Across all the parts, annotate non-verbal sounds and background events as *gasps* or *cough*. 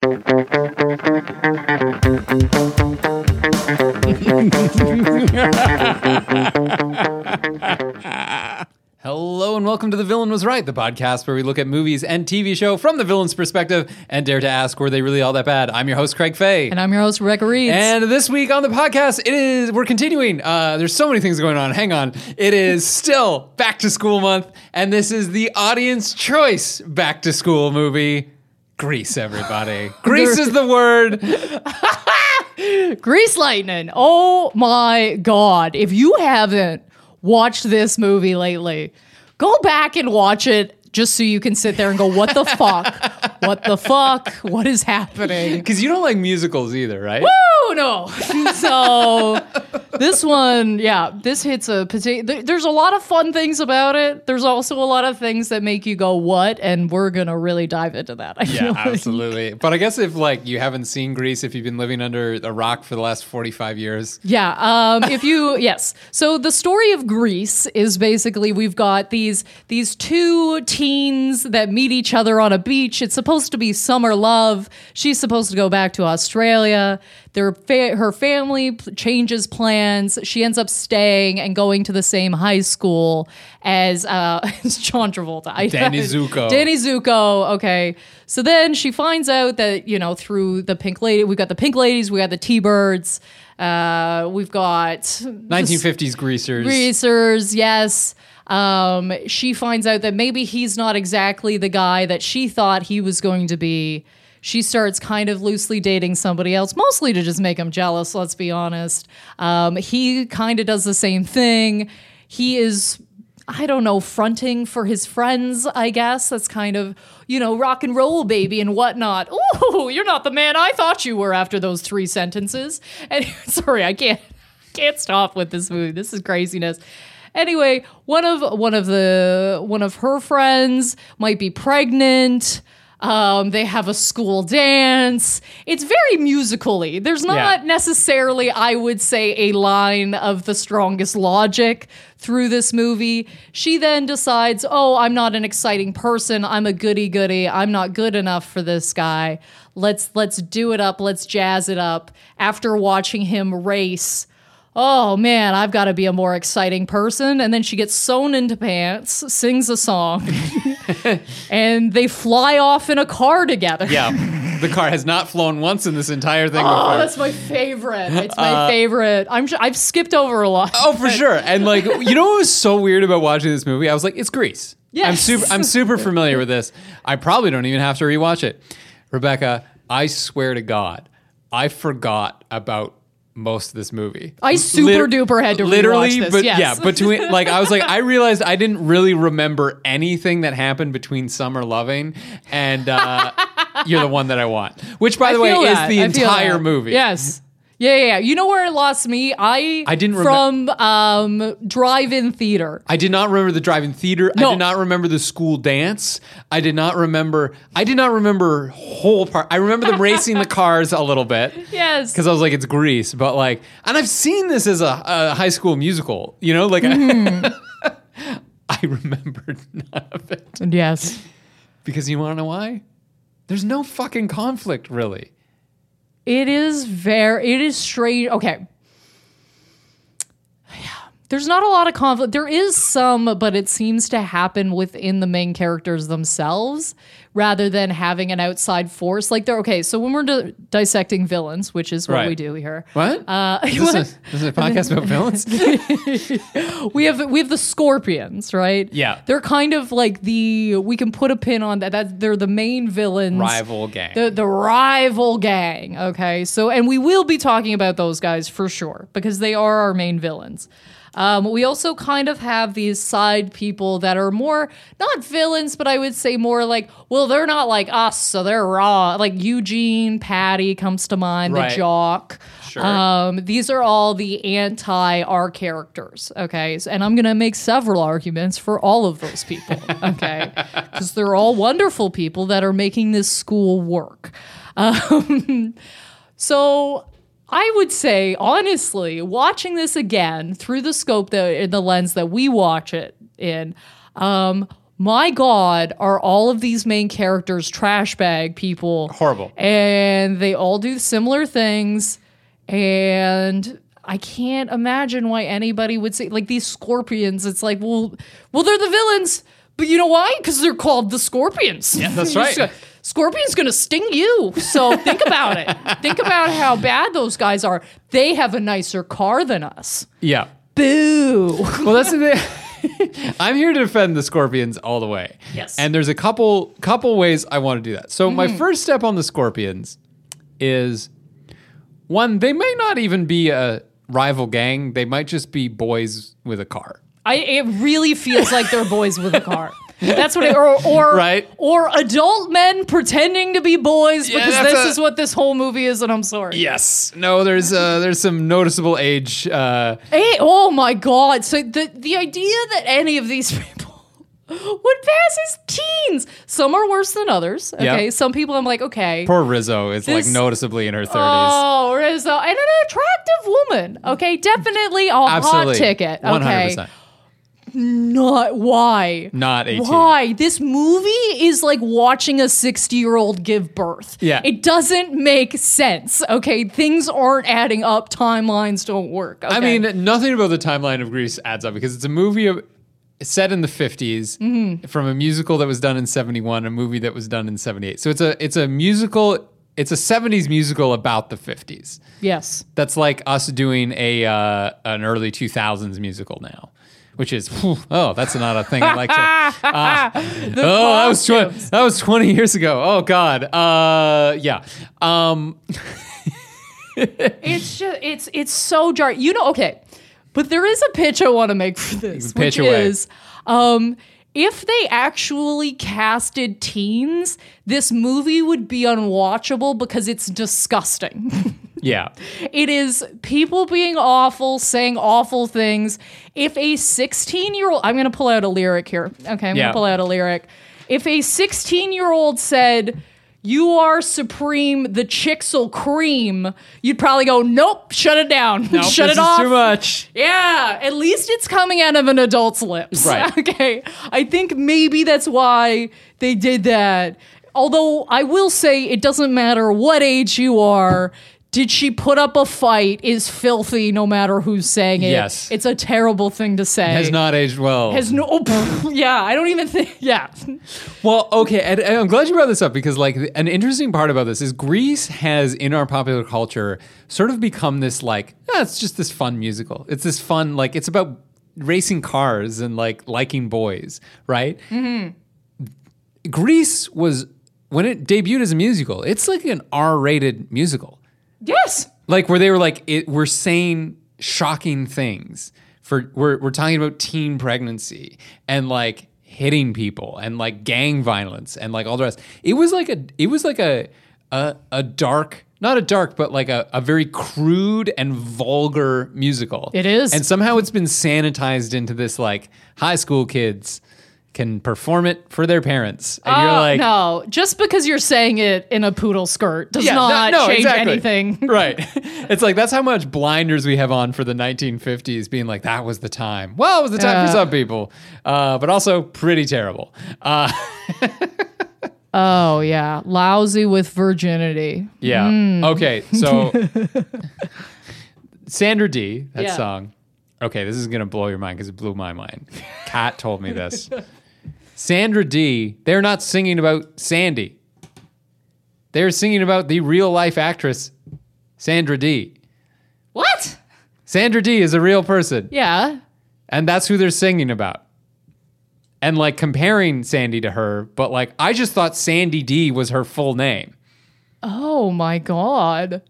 *laughs* Hello and welcome to The Villain Was Right, the podcast where we look at movies and TV show from the villain's perspective and dare to ask, were they really all that bad? I'm your host, Craig Faye. And I'm your host, Rebecca Reeds. And this week on the podcast, it is we're continuing. Uh, there's so many things going on. Hang on. It is still back to school month, and this is the audience choice back to school movie. Grease, everybody. *laughs* Grease is the word. *laughs* Grease Lightning. Oh my God. If you haven't watched this movie lately, go back and watch it just so you can sit there and go, what the *laughs* fuck? What the fuck? What is happening? Because you don't like musicals either, right? Oh no. So this one, yeah, this hits a potato. There's a lot of fun things about it. There's also a lot of things that make you go, what? And we're going to really dive into that. I Yeah, like. absolutely. But I guess if like you haven't seen Grease, if you've been living under a rock for the last 45 years, Yeah. Um, if you *laughs* yes. So the story of Grease is basically we've got these these two teens that meet each other on a beach. It's supposed to be summer love. She's supposed to go back to Australia. Their fa- her family p- changes plans. She ends up staying and going to the same high school as uh, *laughs* as John Travolta. I- Danny Zuko. Danny Zuko. Okay. So then she finds out that, you know, through the Pink Lady, we've got the Pink Ladies, we got the T Birds, uh, we've got 1950s greasers. greasers, yes. Um, she finds out that maybe he's not exactly the guy that she thought he was going to be. She starts kind of loosely dating somebody else, mostly to just make him jealous, let's be honest. Um, he kind of does the same thing. He is I don't know, fronting for his friends, I guess. That's kind of, you know, rock and roll baby and whatnot. Ooh, you're not the man I thought you were after those three sentences. And *laughs* sorry, I can't can't stop with this movie. This is craziness. Anyway, one of one of the one of her friends might be pregnant. Um, they have a school dance. It's very musically. There's not Yeah. necessarily, I would say, a line of the strongest logic through this movie. She then decides, oh, I'm not an exciting person. I'm a goody goody. I'm not good enough for this guy. Let's let's do it up. Let's jazz it up. After watching him race, oh man, I've got to be a more exciting person. And then she gets sewn into pants, sings a song, *laughs* and they fly off in a car together. Yeah. The car has not flown once in this entire thing Oh, before. that's my favorite. It's my uh, favorite. I'm sure I've skipped over a lot. Oh, for sure. And like, you know what was so weird about watching this movie? I was like, it's Grease. Yes. I'm super I'm super familiar with this. I probably don't even have to rewatch it. Rebecca, I swear to God, I forgot about most of this movie. I super duper had to literally, this, but yes. yeah, between like I was like I *laughs* realized I didn't really remember anything that happened between Summer Loving and uh, You're the One That I Want, which by I the way is that. the I entire movie. Yes. Yeah, yeah, yeah. You know where it lost me? I I didn't remem- from um, drive-in theater. I did not remember the drive-in theater. I did not remember the school dance. I did not remember. I did not remember whole part. I remember them racing the cars a little bit *laughs* Yes. because I was like, it's Grease. But like, and I've seen this as a, a high school musical. You know, like Mm-hmm. I, *laughs* I remembered none of it Yes. because you want to know why? There's no fucking conflict really. It is very. It is strange. Okay. There's not a lot of conflict. There is some, but it seems to happen within the main characters themselves rather than having an outside force. Like they're okay. So when we're di- dissecting villains, which is what Right. we do here, What? uh, *laughs* is, this a, is a *laughs* podcast about villains? *laughs* we have we have the scorpions, right? Yeah. they're kind of like the we can put a pin on that. That they're the main villains, Rival gang. the the rival gang. Okay, so and we will be talking about those guys for sure because they are our main villains. Um, we also kind of have these side people that are more not villains, but I would say more like, well, they're not like us, so they're raw. Like Eugene, Patty comes to mind, Right. the jock. Sure. Um, these are all the anti our characters. Okay. And I'm going to make several arguments for all of those people. *laughs* Okay. Because they're all wonderful people that are making this school work. Um, *laughs* so I would say, honestly, watching this again through the scope that the lens that we watch it in, um, my God, are all of these main characters trash bag people? Horrible. And they all do similar things. And I can't imagine why anybody would say like these scorpions. It's like, well, well, they're the villains, but you know why? Because they're called the scorpions. Yeah, that's *laughs* right. Scorpion's gonna sting you. So think about it. Think about how bad those guys are. They have a nicer car than us. Yeah. Boo. Well, that's the thing. *laughs* I'm here to defend the Scorpions all the way. Yes. And there's a couple couple ways I want to do that. So my Mm-hmm. first step on the Scorpions is one, they may not even be a rival gang. They might just be boys with a car. I it really feels like they're boys with a car. *laughs* That's what it or or *laughs* Right. or adult men pretending to be boys Yeah, because this a- is what this whole movie is, and I'm sorry. Yes. No, there's uh there's some noticeable age uh Hey, oh my god. So the the idea that any of these *laughs* people would pass as teens. Some are worse than others. Okay. Yep. Some people I'm like, okay. poor Rizzo is like noticeably in her 30s. Oh, Rizzo. And an attractive woman. Okay. Definitely a Absolutely. hot ticket. Okay. 100%. Not why. Not 18. Why? This movie is like watching a 60 year old give birth. Yeah. It doesn't make sense. Okay. Things aren't adding up. Timelines don't work. I mean, nothing about the timeline of Grease adds up because it's a movie of, set in the 50s Mm-hmm. from a musical that was done in 71, a movie that was done in 78. So it's a it's a musical, it's a 70s musical about the 50s. yes. That's like us doing a uh, an early 2000s musical now. Which is whew, oh that's not a thing I like to *laughs* ah. oh that was twenty that was twenty years ago oh god uh yeah um *laughs* It's just it's it's so jar. You know, okay. But there is a pitch I want to make for this, Pitch which away. is um if they actually casted teens, this movie would be unwatchable because it's disgusting. *laughs* yeah It is people being awful, saying awful things. If a 16 year old, I'm going to pull out a lyric here. Okay, I'm going to pull out a lyric. If a 16 year old said, you are supreme, the chicks'll cream, you'd probably go, nope, shut it down. *laughs* Nope, shut it off. too much Yeah, at least it's coming out of an adult's lips. Right. *laughs* okay. I think maybe that's why they did that. Although I will say it doesn't matter what age you are. Did she put up a fight is filthy no matter who's saying it. Yes. It's a terrible thing to say. has not aged well Has no. oh, pff, yeah, I don't even think. *laughs* Yeah. Well, okay, and, and I'm glad you brought this up because, like, an interesting part about this is Grease has, in our popular culture, sort of become this like, ah, it's just this fun musical. It's this fun, like, it's about racing cars and like liking boys, right? Mm-hmm. Grease was when it debuted as a musical. It's like an R-rated musical Yes. like where they were like it, we're saying shocking things for we're, we're talking about teen pregnancy and like hitting people and like gang violence and like all the rest it was like a it was like a a, a dark not a dark but like a, a very crude and vulgar musical It is. and somehow it's been sanitized into this like high school kids can perform it for their parents and you're Uh, like no, just because you're saying it in a poodle skirt does Yeah, not no, change exactly. anything. *laughs* right. *laughs* It's like that's how much blinders we have on for the 1950s, being like that was the time. Well, it was the time Yeah. for some people, uh, but also pretty terrible. Uh, *laughs* Oh yeah, lousy with virginity. yeah. Hmm. Okay. So Sandra Dee, that Yeah. song. Okay, this is gonna blow your mind because it blew my mind. Kat told me this. Sandra Dee, they're not singing about Sandy. They're singing about the real life actress, Sandra Dee. What? Sandra Dee is a real person. Yeah. And that's who they're singing about. And like comparing Sandy to her, but like I just thought Sandy D was her full name. Oh my god.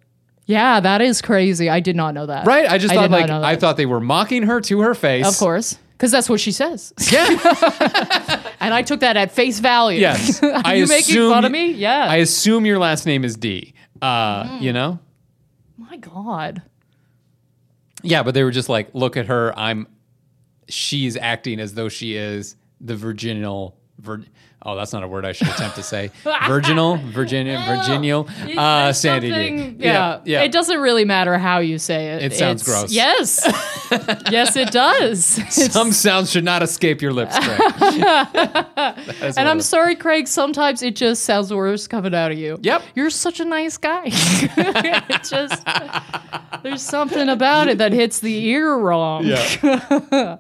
Yeah, that is crazy. I did not know that. Right? I just I thought did not like know I thought they were mocking her to her face. Of course. Because that's what she says. Yeah. *laughs* and I took that at face value. yes. *laughs* Are I you making assume- fun of me? Yeah. I assume your last name is D. Uh, Mm. you know? my god. Yeah, but they were just like, look at her. I'm she's acting as though she is the virginal vir, Oh, that's not a word I should attempt to say. *laughs* Virginal, Virginia, Virginal, It- uh, Sandy something- Yeah, yeah. It doesn't really matter how you say it. It sounds It's- gross. Yes, *laughs* yes, it does. It's- Some sounds should not escape your lips, Craig. *laughs* That is and I'm of sorry, Craig. Sometimes it just sounds worse coming out of you. Yep. You're such a nice guy. it just there's something about it that hits the ear wrong. Yeah.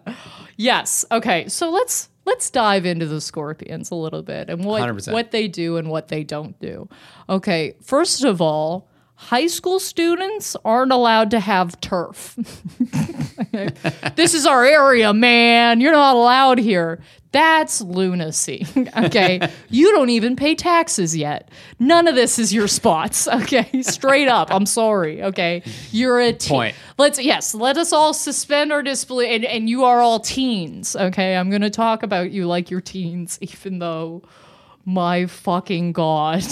Yes. Okay. So let's let's dive into the scorpions a little bit and what 100%. what they do and what they don't do. Okay. First of all, high school students aren't allowed to have turf. *laughs* this is our area, man. You're not allowed here. That's lunacy. *laughs* Okay. you don't even pay taxes yet. None of this is your spots. *laughs* Okay. Straight up. I'm sorry. Okay. You're a teen. Point. Let's, yes, let us all suspend our disbelief. And, and you are all teens. Okay. I'm going to talk about you like you're teens, even though my fucking God.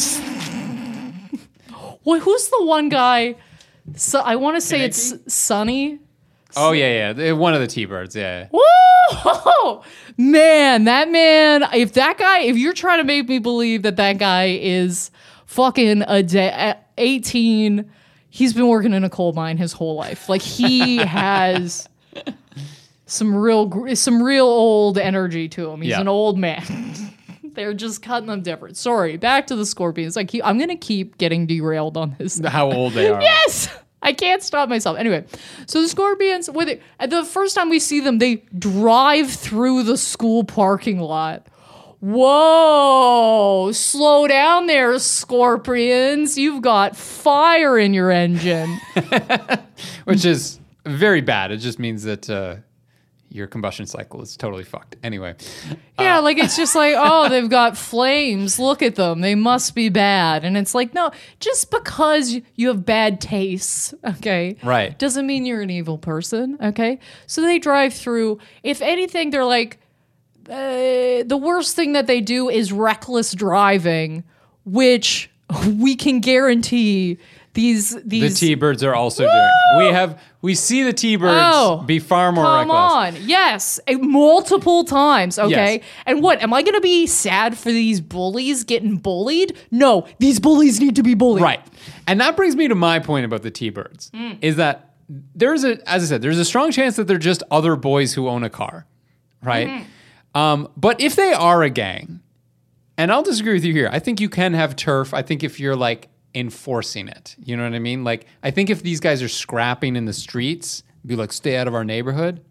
Well, who's the one guy? So I want to say it's Sonny. Oh yeah, yeah. One of the T-birds. Yeah. Whoa, man, that man. If that guy, if you're trying to make me believe that that guy is fucking a day, at 18, he's been working in a coal mine his whole life. Like he *laughs* has some real, some real old energy to him. He's Yeah. an old man. They're just cutting them different. Sorry, back to the scorpions. I keep, I'm gonna keep getting derailed on this. *laughs* How old they are. Yes. I can't stop myself. Anyway, so the scorpions, with it, the first time we see them, they drive through the school parking lot. Whoa, slow down there, scorpions. You've got fire in your engine. *laughs* Which is very bad. It just means that uh, your combustion cycle is totally fucked. Anyway. Yeah, like it's just like, *laughs* oh, they've got flames. Look at them. They must be bad. And it's like, no, just because you have bad tastes, okay? Right. Doesn't mean you're an evil person, okay? So they drive through. If anything, they're like, uh, the worst thing that they do is reckless driving, which *laughs* we can guarantee these The these T-birds are also doing. We have we see the T-birds Oh, be far more Come reckless. on. Yes. Multiple times. Okay. Yes. And what? Am I going to be sad for these bullies getting bullied? No. These bullies need to be bullied. Right. And that brings me to my point about the T-birds Mm. is that there's a as I said, there's a strong chance that they're just other boys who own a car. Right? Mm-hmm. Um, but if they are a gang, and I'll disagree with you here. I think you can have turf. I think if you're like enforcing it, you know what I mean? Like I think if these guys are scrapping in the streets, be like stay out of our neighborhood.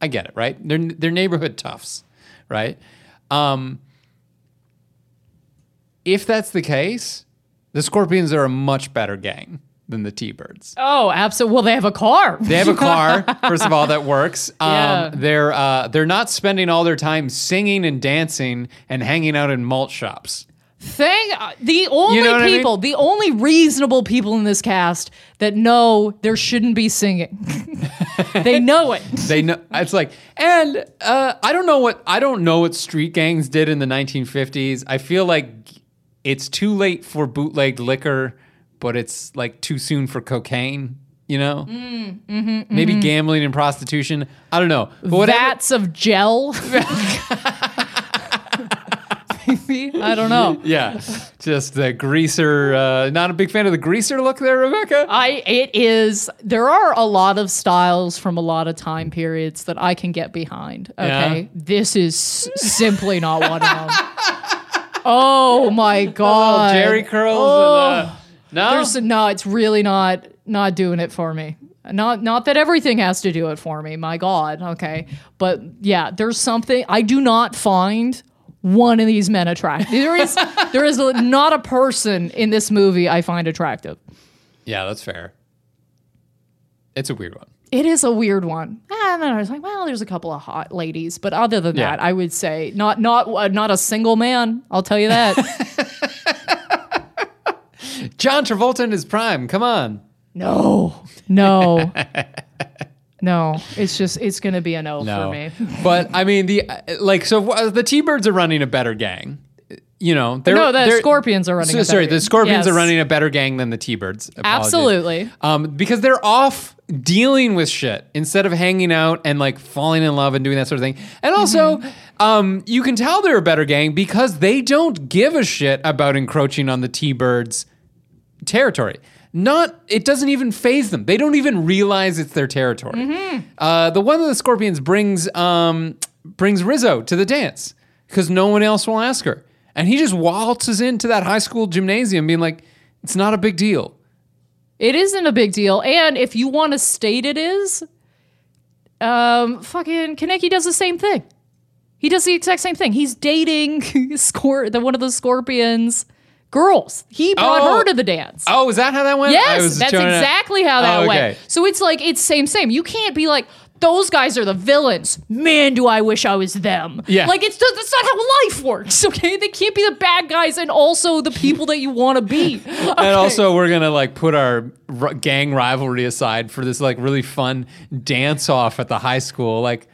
I get it, right? They're they're neighborhood toughs, right? Um, if that's the case, the Scorpions are a much better gang than the T-Birds. Oh, absolutely. Well, they have a car. They have a car, *laughs* first of all, that works. Um, Yeah. They're uh, they're not spending all their time singing and dancing and hanging out in malt shops. Thing, uh, the only know what I mean? people, the only reasonable people in this cast that know there shouldn't be singing. *laughs* they know it. *laughs* They know it's like, and uh, I don't know what I don't know what street gangs did in the 1950s. I feel like it's too late for bootleg liquor, but it's like too soon for cocaine. You know, Mm, mm-hmm, maybe gambling and prostitution. I don't know, but whatever. Vats of gel. *laughs* Maybe. I don't know. *laughs* yeah, just the greaser. Uh, not a big fan of the greaser look there, Rebecca. I it is there are a lot of styles from a lot of time periods that I can get behind. Okay. Yeah? This is simply not one of them. *laughs* Oh my god. Jerry curls. Oh. and, uh, no, There's no, it's really not not doing it for me. Not not that everything has to do it for me. My God, okay, but yeah, there's something I do not find one of these men attractive. There is *laughs* there is not a person in this movie I find attractive. yeah, that's fair. It's a weird one. It is a weird one. And then I was like, well, there's a couple of hot ladies, but other than Yeah. that, I would say not not uh, not a single man. I'll tell you that. *laughs* John Travolta in his prime. Come on. no, no, *laughs* no. It's just it's gonna be a no, No, for me. *laughs* but I mean the like so uh, the T-Birds are running a better gang. you know, they're, No, the they're- Scorpions are running So, a sorry, the Scorpions gang. are running a better gang than the T-Birds. Apologies. Absolutely. Um, because they're off dealing with shit instead of hanging out and like falling in love and doing that sort of thing. And also, Mm-hmm. um, you can tell they're a better gang because they don't give a shit about encroaching on the T-Birds' territory. Not, it doesn't even faze them. They don't even realize it's their territory. Mm-hmm. Uh, the one of the Scorpions brings um, brings Rizzo to the dance because no one else will ask her, and he just waltzes into that high school gymnasium, being like, "It's not a big deal." It isn't a big deal. And if you want to state it is, um, fucking Kenickie does the same thing. He does the exact same thing. He's dating *laughs* Scor- the one of the Scorpions girls. He brought Oh. her to the dance. Oh, is that how that went? I Yes, that's to- exactly how that Oh, okay. went. So it's like it's same same. You can't be like those guys are the villains. Man, do I wish I was them. Yeah. like it's that's not how life works. *laughs* Okay, they can't be the bad guys and also the people that you want to be. *laughs* And also, we're gonna like put our r- gang rivalry aside for this like really fun dance off at the high school. Like,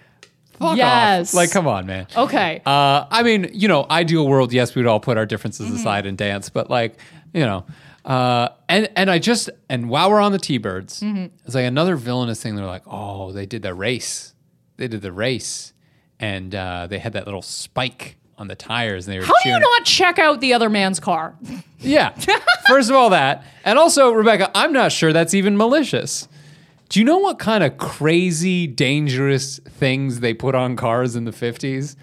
fuck Yes. off. Like, come on, man. okay. Uh, I mean, you know, ideal world, yes, we would all put our differences Mm-hmm. aside and dance, but like, you know, uh, and and I just and while we're on the T-birds, Mm-hmm. it's like another villainous thing. They're like, oh, they did the race, they did the race, and uh, they had that little spike on the tires, and they were How do you not check out the other man's car? yeah. *laughs* First of all, that. And also, Rebecca, I'm not sure that's even malicious. Do you know what kind of crazy, dangerous things they put on cars in the 50s?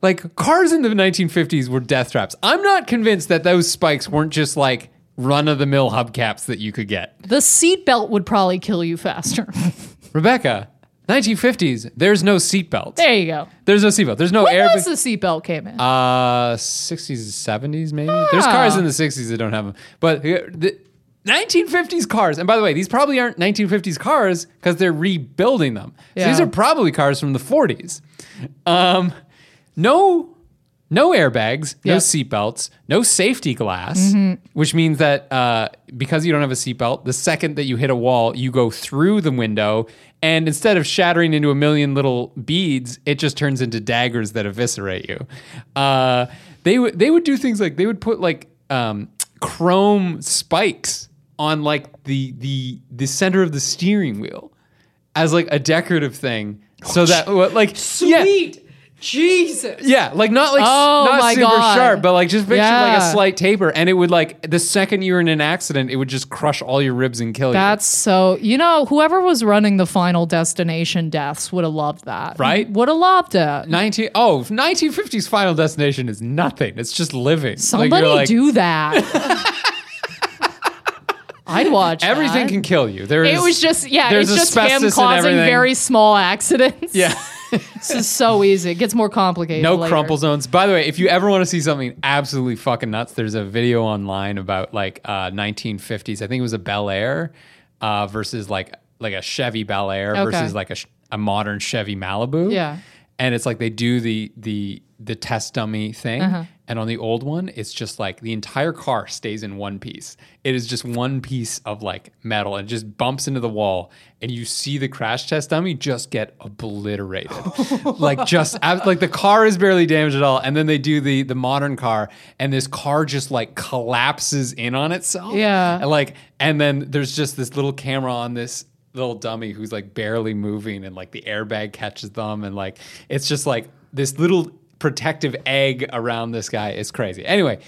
Like, cars in the 1950s were death traps. I'm not convinced that those spikes weren't just like run of the mill hubcaps that you could get. The seatbelt would probably kill you faster. *laughs* Rebecca, 1950s, there's no seatbelt. there you go. There's no seatbelt. There's no When airbag. was the seatbelt came in? Uh, 60s, 70s, maybe. There's Ah. cars in the 60s that don't have them. But uh, the 1950s cars, and by the way, these probably aren't 1950s cars because they're rebuilding them. So these are probably cars from the 40s. Um, no. No airbags, no Yep. seatbelts, no safety glass, which means that uh, because you don't have a seatbelt, the second that you hit a wall, you go through the window, and instead of shattering into a million little beads, it just turns into daggers that eviscerate you. Uh, they would they would do things like they would put like um, chrome spikes on like the the the center of the steering wheel as like a decorative thing, so oh, that what like yeah, Jesus. yeah, like not like Oh not super God. sharp, but like just picture like a slight taper, and it would like the second you were in an accident, it would just crush all your ribs and kill you. That's so, you know, whoever was running the final destination deaths would have loved that. Right? Would have loved it. 19 oh 1950s Final Destination is nothing. It's just living. Somebody you're like, do that. *laughs* I'd watch *laughs* everything that. can kill you. There is It was just, yeah, there's it's just him causing very small accidents. yeah. *laughs* This is so easy. It gets more complicated. No later. crumple zones. By the way, if you ever want to see something absolutely fucking nuts, there's a video online about like uh, 1950s. I think it was a Bel Air uh, versus like like a Chevy Bel Air Okay. versus like a, a modern Chevy Malibu. Yeah. and it's like they do the the the test dummy thing, Uh-huh. and on the old one, it's just like the entire car stays in one piece. It is just one piece of like metal, and just bumps into the wall, and you see the crash test dummy just get obliterated, *laughs* like just like the car is barely damaged at all, and then they do the the modern car, and this car just like collapses in on itself, Yeah. and like and then there's just this little camera on this little dummy who's like barely moving and like the airbag catches them and like it's just like this little protective egg around this guy is crazy. Anyway,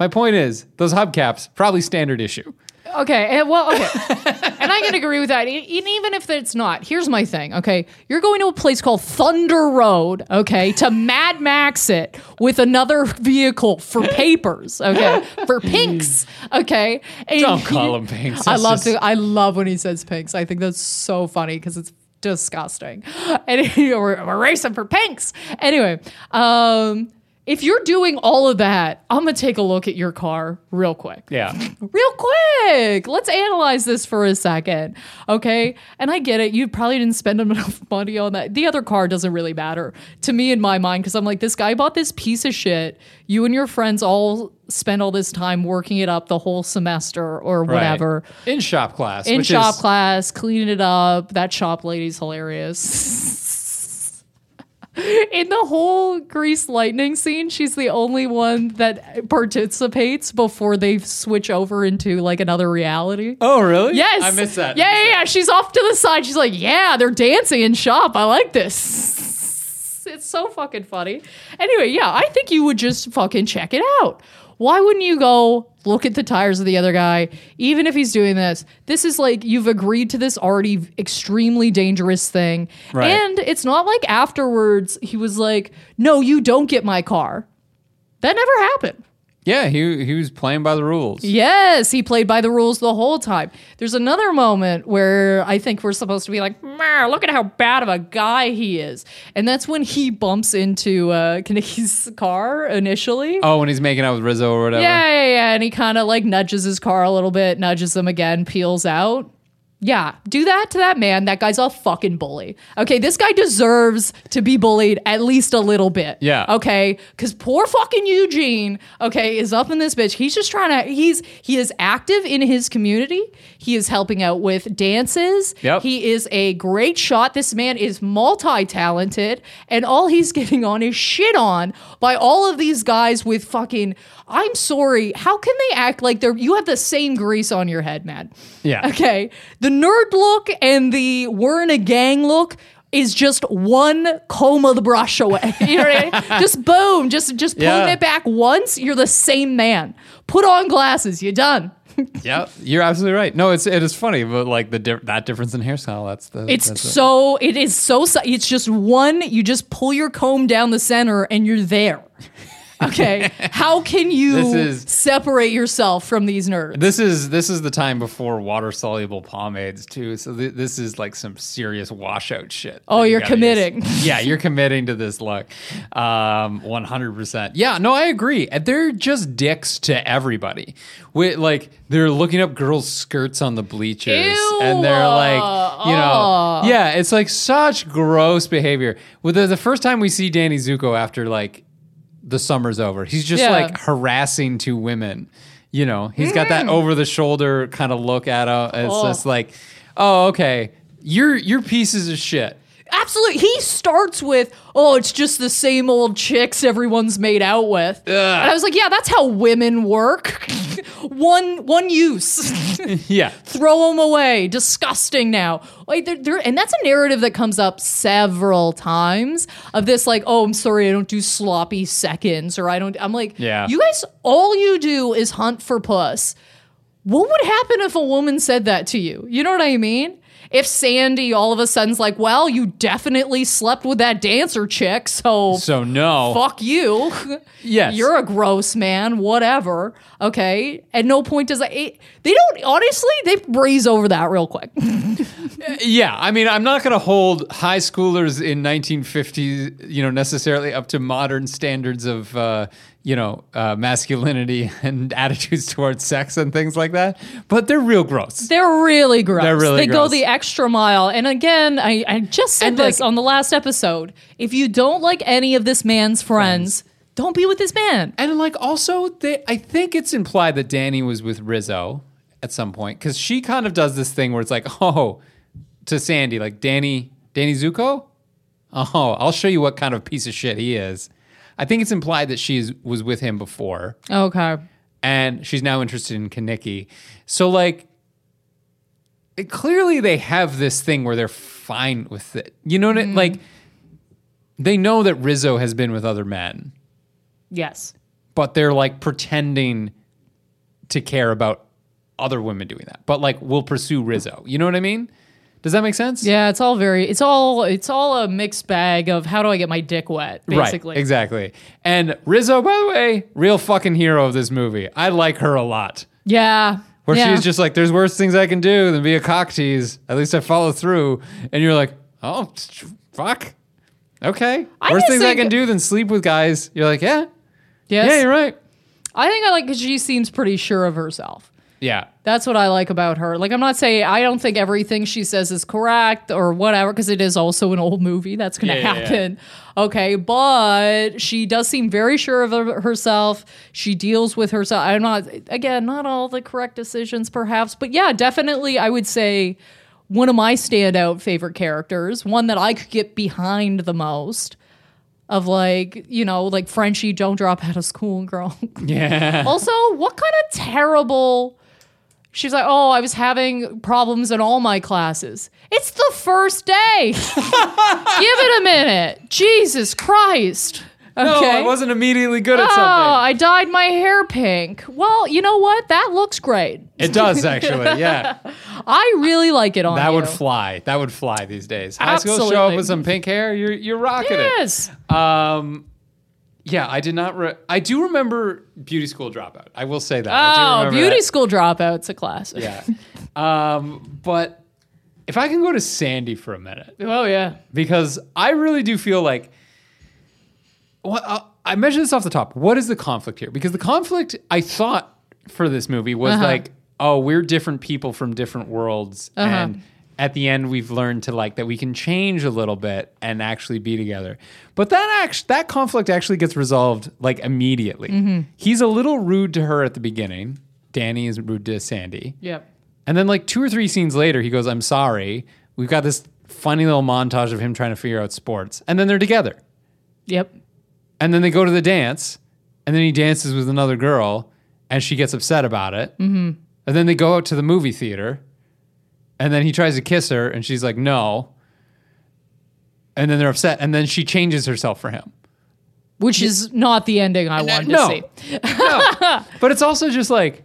my point is those hubcaps probably standard issue. Okay, and well, okay, *laughs* and I can agree with that. And even if it's not, here's my thing. Okay, you're going to a place called Thunder Road. Okay, to Mad Max it with another vehicle for *laughs* papers. Okay, for pinks. Okay, and Don't call 'em pinks. I love just- to. I love when he says pinks. I think that's so funny because it's disgusting. *gasps* And we're, we're racing for pinks. Anyway, um, if you're doing all of that, I'm gonna take a look at your car real quick Yeah. real quick. Let's analyze this for a second. Okay. And I get it. You probably didn't spend *laughs* enough money on that. The other car doesn't really matter to me in my mind because I'm like, this guy bought this piece of shit. You and your friends all spent all this time working it up the whole semester or Right. whatever. In shop class. In shop is, class, cleaning it up. That shop lady's hilarious. *laughs* In the whole Grease Lightning scene, she's the only one that participates before they switch over into like another reality. Oh, really? Yes. I missed that. Yeah, yeah, yeah. She's off to the side. She's like, yeah, they're dancing in shop. I like this. It's so fucking funny. Anyway, yeah, I think you would just fucking check it out. Why wouldn't you go look at the tires of the other guy, even if he's doing this? This is like you've agreed to this already extremely dangerous thing. Right. And it's not like afterwards he was like, no, you don't get my car. That never happened. Yeah, he he was playing by the rules. Yes, he played by the rules the whole time. There's another moment where I think we're supposed to be like, "Mer, look at how bad of a guy he is. And that's when he bumps into uh, *laughs* Kenickie's car initially. Oh, when he's making out with Rizzo or whatever. Yeah, yeah, yeah. And he kind of like nudges his car a little bit, nudges him again, peels out. Yeah, do that to that man. That guy's a fucking bully. Okay, this guy deserves to be bullied at least a little bit. Yeah. Okay, because poor fucking Eugene, okay, is up in this bitch. He's just trying to. He's he is active in his community. He is helping out with dances. Yep. He is a great shot. This man is multi talented, and all he's *laughs* getting on is shit on by all of these guys with fucking. I'm sorry. How can they act like they're? You have the same grease on your head, man. Yeah. Okay. The nerd look and the we're in a gang look is just one comb of the brush away. *laughs* You know what I mean? *laughs* Just boom, just just pulling Yeah. it back once, you're the same man. Put on glasses, you're done. *laughs* Yeah, you're absolutely right. No, it's it is funny, but like the di- that difference in hairstyle, that's the It's that's it. so it is so it's just one, you just pull your comb down the center and you're there. Okay. How can you is- separate yourself from these nerds? This is this is the time before water soluble pomades too. So th- this is like some serious washout shit. Oh, you you're gotta committing. use. *laughs* Yeah, you're committing to this look. Um, 100%. Yeah, no, I agree. They're just dicks to everybody. With like they're looking up girls' skirts on the bleachers, Ew. and they're like, you know, Oh. yeah, it's like such gross behavior. With the, the first time we see Danny Zuko after like the summer's over. He's just Yeah. like harassing two women. You know, he's got that over the shoulder kind of look at him. It's Mm. Oh. just like, oh, okay, you're you're pieces of shit. Absolutely. He starts with, oh, it's just the same old chicks everyone's made out with. And I was like, yeah, that's how women work. *laughs* one one use. *laughs* Yeah, Throw them away. Disgusting now. Like they're, they're, and that's a narrative that comes up several times of this like, oh, I'm sorry, I don't do sloppy seconds or I don't I'm like, Yeah. you guys all you do is hunt for puss. What would happen if a woman said that to you? You know what I mean? If Sandy all of a sudden's like, well, you definitely slept with that dancer chick, so, so no, fuck you. *laughs* Yes. You're a gross man, whatever. Okay. At no point does that, it, they don't, honestly, they breeze over that real quick. *laughs* yeah. I mean, I'm not going to hold high schoolers in 1950, you know, necessarily up to modern standards of, uh, you know, uh, masculinity *laughs* and attitudes towards sex and things like that. But they're real gross. They're really gross. They're really they go the extra mile. And again, I, I just said And, this like- on the last episode. If you don't like any of this man's friends, don't be with this man. And like also, they, I think it's implied that Danny was with Rizzo at some point because she kind of does this thing where it's like, *laughs* oh, to Sandy, like Danny, Danny Zuko, oh, I'll show you what kind of piece of shit he is. I think it's implied that she was with him before, Okay. and she's now interested in Kenickie. So like, it- clearly they have this thing where they're fine with it. You know what? I mean? Mm-hmm. Like, they know that Rizzo has been with other men Yes. but they're like pretending to care about other women doing that. But like we'll pursue Rizzo. You know what I mean? Does that make sense? Yeah, it's all very it's all it's all a mixed bag of how do I get my dick wet, basically. Right, exactly. And Rizzo, by the way, real fucking hero of this movie. I like her a lot. Yeah. Where yeah. she's just like, there's worse things I can do than be a cock tease. At least I follow through. And you're like, oh, fuck. Okay. I worse things I can do than sleep with guys. You're like, yeah, yes. yeah, you're right. I think I like because she seems pretty sure of herself. Yeah. That's what I like about her. Like, I'm not saying I don't think everything she says is correct or whatever, because it is also an old movie. That's going to Yeah, yeah, yeah. happen. Okay. But she does seem very sure of herself. She deals with herself. I'm not, again, not all the correct decisions, perhaps. But yeah, definitely, I would say one of my standout favorite characters, one that I could get behind the most. of like, you know, like Frenchie, don't drop out of school, girl. Yeah. *laughs* also, what kind of terrible. She's like, oh, I was having problems in all my classes. It's the first day. *laughs* Give it a minute. Jesus Christ. No, Okay. I wasn't immediately good at something. Oh. I dyed my hair pink. Well, you know what? That looks great. It does *laughs* actually, yeah. I really like it on That you. would fly. That would fly these days. High school show up with some pink hair. You're you're rocking Yes. it. Um, yeah, I did not. Re- I do remember Beauty School Dropout. I will say that. I do Oh, beauty that. school dropout's a classic. Yeah. um, but if I can go to Sandy for a minute, Oh yeah. because I really do feel like. What uh, I mentioned this off the top. What is the conflict here? Because the conflict I thought for this movie was Uh-huh. like, oh, we're different people from different worlds, Uh-huh. and at the end we've learned to like that we can change a little bit and actually be together. But that act that conflict actually gets resolved like immediately. Mm-hmm. He's a little rude to her at the beginning. Danny is rude to Sandy. Yep. And then like two or three scenes later, he goes, "I'm sorry." We've got this funny little montage of him trying to figure out sports, and then they're together. Yep. And then they go to the dance, and then he dances with another girl, and she gets upset about it. Mm-hmm. And then they go out to the movie theater, and then he tries to kiss her, and she's like, "No." And then they're upset, and then she changes herself for him. Which is not the ending I wanted no. to see. No. *laughs* but it's also just like,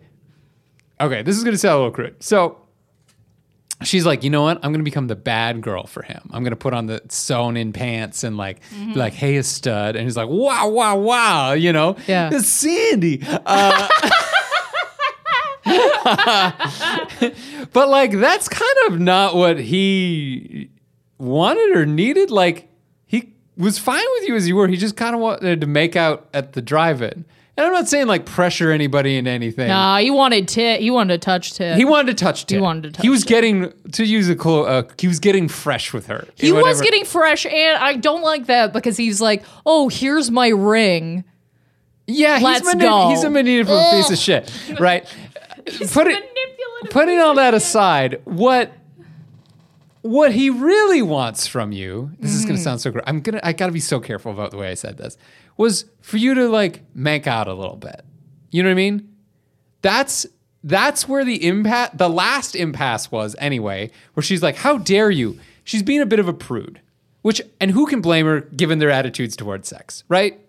okay, this is going to sound a little crude. So she's like, you know what? I'm going to become the bad girl for him. I'm going to put on the sewn in pants and like, Mm-hmm. like, hey, a stud. And he's like, wow, wow, wow. You know, Yeah. it's Sandy. Uh, *laughs* *laughs* but like, that's kind of not what he wanted or needed. Like, he was fine with you as you were. He just kind of wanted to make out at the drive-in. And I'm not saying like pressure anybody into anything. Nah, he wanted tit. He wanted to touch tit. He wanted to touch Tit. wanted to touch. He was Tit. getting to use a clo- uh, he was getting fresh with her. He in was getting fresh, and I don't like that because he's like, "Oh, here's my ring." yeah. He's, Let's mani- go. he's a manipulative piece of shit, right? *laughs* Put it, putting all that aside, what what he really wants from you, this is going to Mm. sound so great. I'm gonna I got to be so careful about the way I said this. Was for you to like make out a little bit. You know what I mean? That's that's where the impasse the last impasse was anyway, where she's like, "How dare you?" She's being a bit of a prude. Which and who can blame her given their attitudes towards sex, right?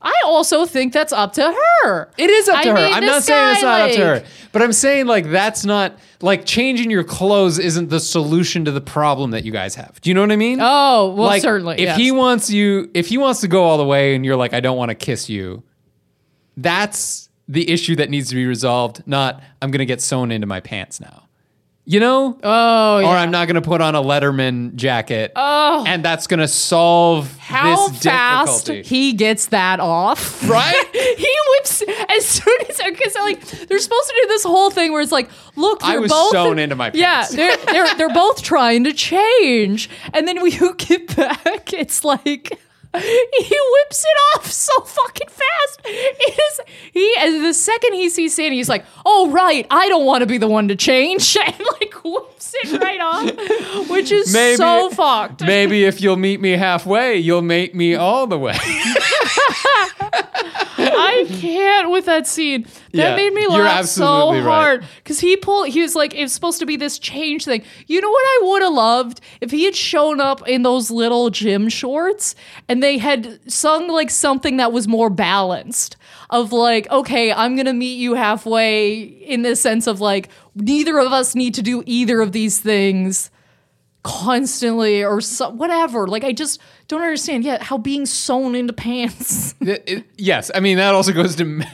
I also think that's up to her. It is up I to her. mean, I'm not saying it's not up to her. But I'm saying like that's not like changing your clothes isn't the solution to the problem that you guys have. Do you know what I mean? Oh, well, like, certainly. If yes. he wants you, if he wants to go all the way, and you're like, I don't want to kiss you, that's the issue that needs to be resolved. Not I'm going to get sewn into my pants now. You know, oh, yeah. or I'm not going to put on a Letterman jacket, Oh. and that's going to solve how this fast difficulty. he gets that off, Right? *laughs* he whips as soon as because like they're supposed to do this whole thing where it's like, look, I they're was both sewn into my Yeah, pants. they're they're they're both trying to change, and then when you *laughs* get back, it's like. *laughs* He whips it off so fucking fast. It is he as the second he sees Sandy, he's like, "Oh right, I don't want to be the one to change," *laughs* and like whips it right off, which is Maybe- so fucked. Maybe if you'll meet me halfway, you'll make me all the way. *laughs* I can't with that scene. That Yeah, made me laugh so hard because he pulled. He was like, "It's supposed to be this change thing." You know what I would have loved if he had shown up in those little gym shorts and they had sung like something that was more balanced. Of like, okay, I'm gonna meet you halfway in the sense of like, neither of us need to do either of these things constantly or so, whatever. Like, I just don't understand. Yeah, how being sewn into pants. *laughs* It- it- yes, I mean that also goes to ma-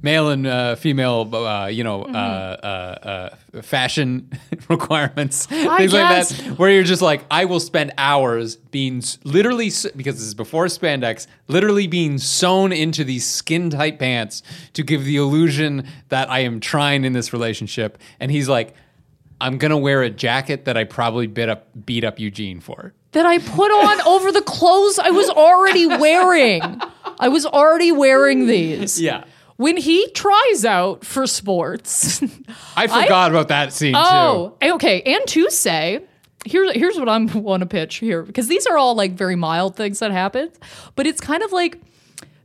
male and uh, female, uh, you know, Mm-hmm. uh, uh, uh, fashion *laughs* requirements, I things like that. Where you're just like, I will spend hours being literally because this is before spandex, literally being sewn into these skin tight pants to give the illusion that I am trying in this relationship. And he's like, I'm gonna wear a jacket that I probably beat up beat up Eugene for. that I put on over the clothes I was already wearing. I was already wearing these. Yeah. When he tries out for sports, *laughs* I forgot about that scene oh, too. oh, okay, and to say, here's here's what I'm want to pitch here because these are all like very mild things that happen, but it's kind of like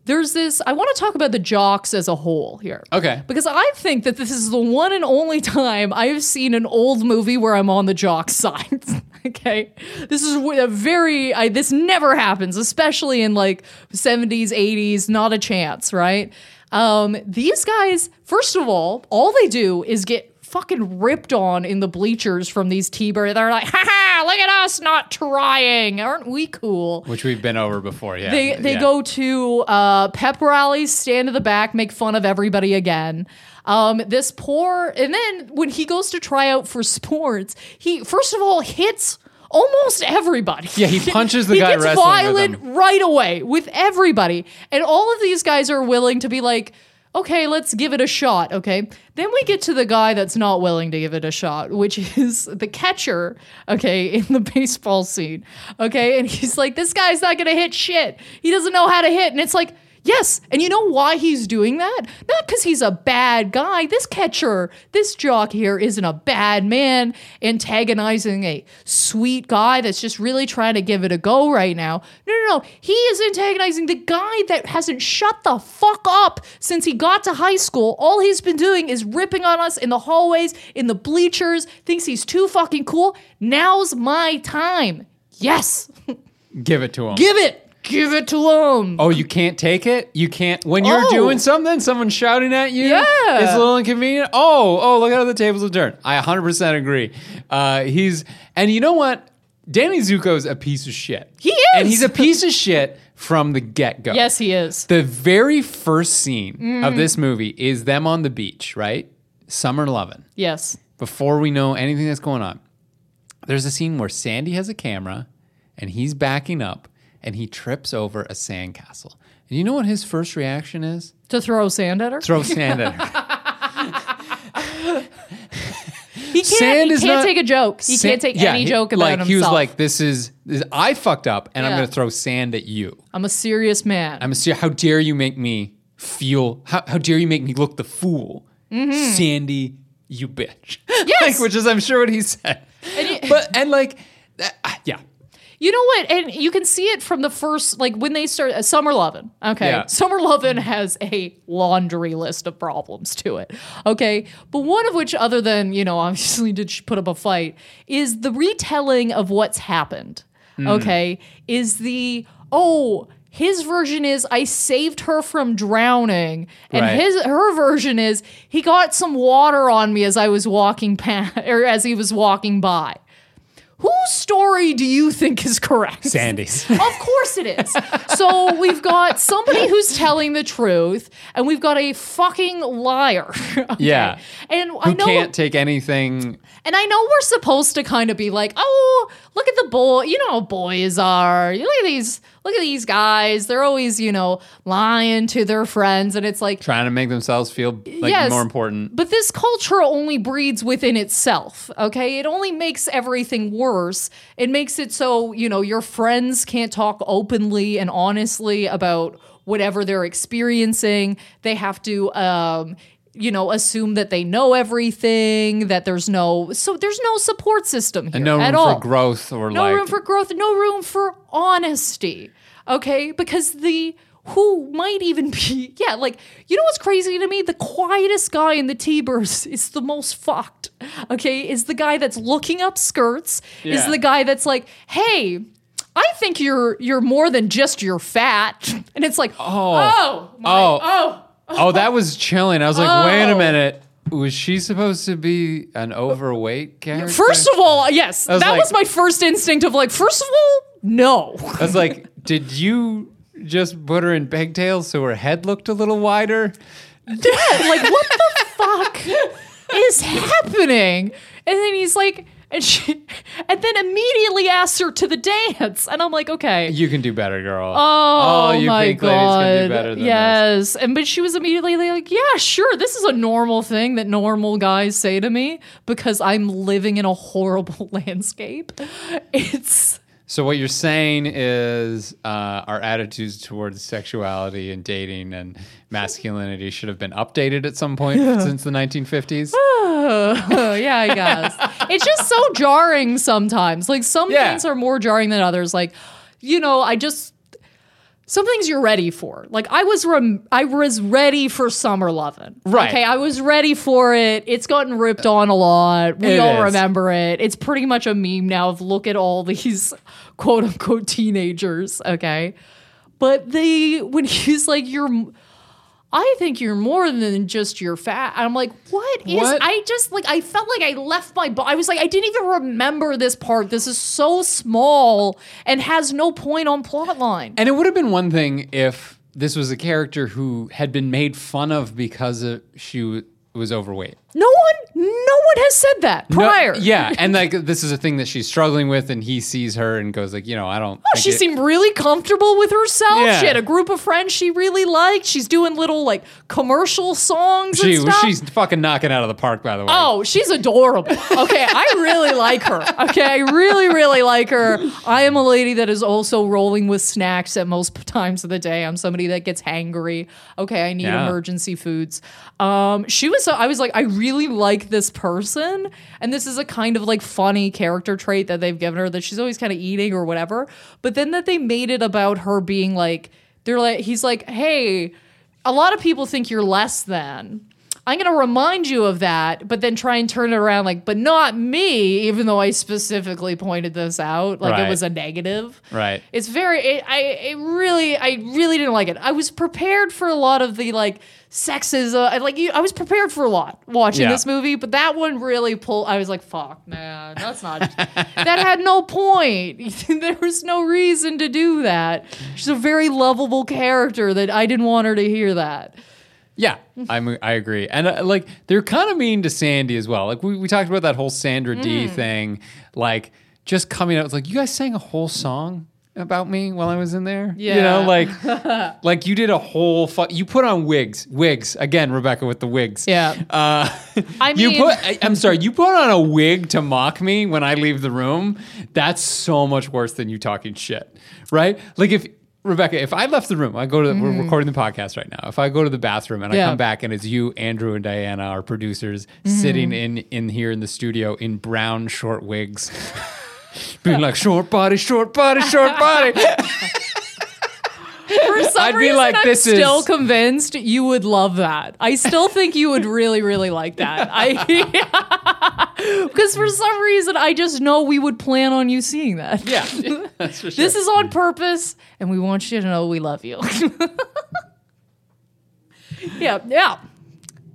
there's this. I want to talk about the jocks as a whole here. Okay. Because I think that this is the one and only time I have seen an old movie where I'm on the jock *laughs* side. okay, this is a very. I, this never happens, especially in like 70s, 80s. Not a chance, right? Um, these guys, first of all, all they do is get fucking ripped on in the bleachers from these T-birds. They're like, ha ha, look at us not trying. Aren't we cool? Which we've been over before. Yeah. They they Yeah. go to uh, pep rallies, stand in the back, make fun of everybody again. Um, this poor, and then when he goes to try out for *laughs* sports, he first of all hits almost everybody. Yeah, he punches the he guy gets wrestling with violent right away with everybody, and all of these guys are willing to be like. Okay, let's give it a shot. Okay. Then we get to the guy that's not willing to give it a shot, which *laughs* is the catcher, okay, in the baseball scene. Okay. And he's like, this guy's not to hit shit. He doesn't know how to hit. And it's like, yes. And you know why he's doing that? Not because he's a bad guy. This catcher, this jock here isn't a bad man antagonizing a sweet guy that's just really trying to give it a go right now. No, no, no. He is antagonizing the guy that hasn't shut the fuck up since he got to high school. All he's been doing is ripping on us in the hallways, in the bleachers, thinks he's too fucking cool. Now's my time. Yes. *laughs* Give it to him. Give it. Give it to him. Oh, you can't take it? You can't when you're Oh. doing something, someone's shouting at you. Yeah. It's a little inconvenient. Oh, oh, look at how the tables have turned. I 100% agree. Uh, he's and you know what? Danny Zuko's a piece of shit. He is. And he's a piece of shit from the get-go. Yes, he is. The very first scene Mm. of this movie is them on the beach, right? Summer loving. Yes. Before we know anything that's going on. There's a scene where Sandy has a camera and he's backing up and he trips over a sandcastle. And you know what his first reaction is? To throw sand at her? Throw sand at her. *laughs* He can't, Sand he is can't not- take a joke. He Sand- can't take yeah, any he- joke about like, himself. He was like, "This is, this, I fucked up, and I'm going to throw sand at you. I'm a serious man. I'm a ser- How dare you make me feel? How, how dare you make me look the fool, Sandy, you bitch? Mm-hmm. *laughs* Yes. like, which is, I'm sure, what he said. And you- but and like, ah, yeah, You know what? And you can see it from the first, like when they start uh, Summer Lovin'. Okay. Yeah. Summer Lovin' has a laundry list of problems to it. Okay. But one of which, other than, you know, *laughs* obviously did she put up a fight, is the retelling of what's happened. Hmm. Okay. Is the, oh, his version is I saved her from drowning, and Right. his her version is he got some water on me as I was walking past *laughs* or as he was walking by. Whose story do you think is correct? Sandy's. *laughs* Of course it is. So we've got somebody who's telling the truth, and we've got a fucking liar. *laughs* Okay? Yeah. And I Who know can't take anything? and I know we're supposed to kind of be like, oh, look at the boy. You know how boys are. You look at these. Look at these guys. They're always, you know, lying to their friends, and it's like, Trying to make themselves feel like Yes. more important. but this culture only breeds within itself, okay? It only makes everything worse. It makes it so, you know, your friends can't talk openly and honestly about whatever they're experiencing. They have to, um, you know, assume that they know everything, that there's no, so there's no support system here And no room at for growth or No like room for growth, no room for honesty. Okay? Because the who might even *laughs* be yeah, like you know what's crazy to me? The quietest guy in the T-Birds *laughs* is the most fucked. Okay? Is the guy that's looking up skirts, is the guy that's like, hey, I think you're you're more than just your fat. *laughs* And it's like, oh, oh, my, Oh. oh. Oh, that was chilling. I was like, wait a Oh. minute. Was she supposed to be an overweight character? First of all, yes, was that like- was my first instinct of like, first of all, no. I was like, did you just put her in pigtails so her head looked a little wider? Yeah, like what the fuck is happening? And then he's like, and she, *laughs* and then immediately asks her to the dance, and I'm like, okay. You can do better, girl. Oh, you my pink ladies god! can do better than this. yes, and but she was immediately like, "Yeah, sure. This is a normal thing that normal guys say to me because I'm living in a horrible *laughs* landscape." It's So what you're saying is uh, our attitudes towards sexuality and dating and masculinity should have been updated at some point *sighs* since the 1950s. *sighs* *laughs* yeah, I guess. it's just so jarring sometimes. Like some Yeah. things are more jarring than others. Like, you know, I just some things you're ready for. Like I was rem- I was ready for Summer Lovin'. Right. Okay, I was ready for it. It's gotten ripped on a lot. We It all is. remember it. It's pretty much a meme now of look at all these quote unquote teenagers, okay? But the when *laughs* he's like you're I think you're more than just your fat. I'm like, what is? What? I just like I felt like I left my. Bo- I was like, I didn't even remember this part. This is so small and has no point on plot line. And it would have been one thing if this was a character who had been made fun of because of, she w- was overweight. No one, no one has said that No- prior. yeah, *laughs* and like this is a thing that she's struggling with, and he sees her and goes like, you know, I don't. think She it- seemed really comfortable with herself. Yeah. She had a group of friends she really liked. She's doing little like commercial songs She, and stuff. she's fucking knocking out of the park, by the way. Oh, she's adorable. Okay, I really like her. Okay, I really, really like her. I am a lady that is also rolling with snacks at most times of the day. I'm somebody that gets hangry. Okay, I need Yeah. emergency foods. Um, she was. So, I was like, I really like this person, and this is a kind of like funny character trait that they've given her that she's always kind of eating or whatever. But then that they made it about her being like, they're like, he's like, hey, a lot of people think you're less than. I'm going to remind you of that, but then try and turn it around like, but not me, even though I specifically pointed this out. Like Right. it was a negative. Right. It's very, it, I, it really, I really didn't like it. I was prepared for a lot of the like sexism. I like you, I was prepared for a lot watching Yeah. this movie, but that one really pulled, I was like, fuck, man, that's not, *laughs* that had no point. *laughs* there was no reason to do that. She's a very lovable character that I didn't want her to hear that. Yeah, I'm, I agree. And uh, like, they're kind of mean to Sandy as well. Like, we, we talked about that whole Sandra Mm. Dee thing. Like, just coming out, it's like, you guys sang a whole song about me while I was in there. Yeah. You know, Yeah. like, *laughs* like you did a whole, fu- you put on wigs, wigs. Again, Rebecca with the wigs. Yeah. Uh, *laughs* I you mean- put, I, I'm sorry, you put on a wig to mock me when I leave the room. That's so much worse than you talking shit, right? Like if Rebecca, if I left the room, I go to we're recording the podcast right now. If I go to the bathroom and I Mm-hmm. Come back and it's you, Andrew, and Diana, our producers, Mm-hmm. sitting in in here in the studio in brown short wigs, *laughs* being like short body, short body, short body. *laughs* For some I'd be reason, like, I'm this is- still convinced you would love that. I still think you would really, really like that. *laughs* I *laughs* because for some reason, I just know we would plan on you seeing that. yeah, *laughs* that's for sure. This is on purpose, and we want you to know we love you. yeah, yeah.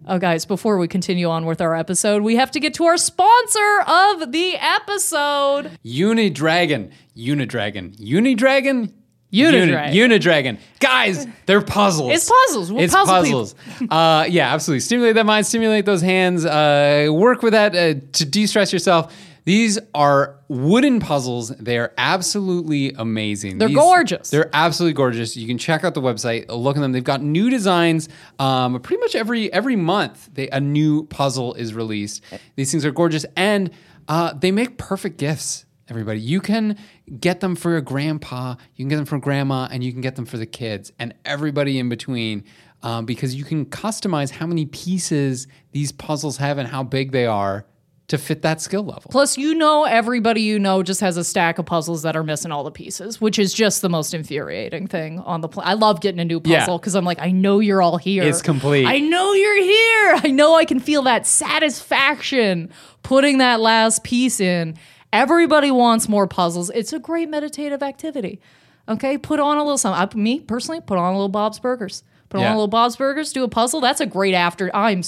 Oh, guys, before we continue on with our episode, we have to get to our sponsor of the episode. Unidragon, Unidragon, Unidragon. Unidragon. Uni- Unidragon. Guys, they're puzzles. It's puzzles. We're it's puzzle puzzles. *laughs* uh, yeah, absolutely. Stimulate that mind, stimulate those hands, uh, work with that uh, to de stress yourself. These are wooden puzzles. They are absolutely amazing. They're These- gorgeous. They're absolutely gorgeous. You can check out the website, look at them. They've got new designs. Um, pretty much every every month, they, a new puzzle is released. These things are gorgeous, and uh, they make perfect gifts. Everybody, you can get them for your grandpa, you can get them for grandma, and you can get them for the kids and everybody in between. Um, because you can customize how many pieces these puzzles have and how big they are to fit that skill level. Plus, you know, everybody you know just has a stack of puzzles that are missing all the pieces, which is just the most infuriating thing on the planet. I love getting a new puzzle because I'm like, I know you're all here. It's complete. I know you're here. I know I can feel that satisfaction putting that last piece in. Everybody wants more puzzles. It's a great meditative activity. Okay, put on a little something. I, me personally, put on a little Bob's Burgers. Put on a little Bob's Burgers. Do a puzzle. That's a great after. I'm.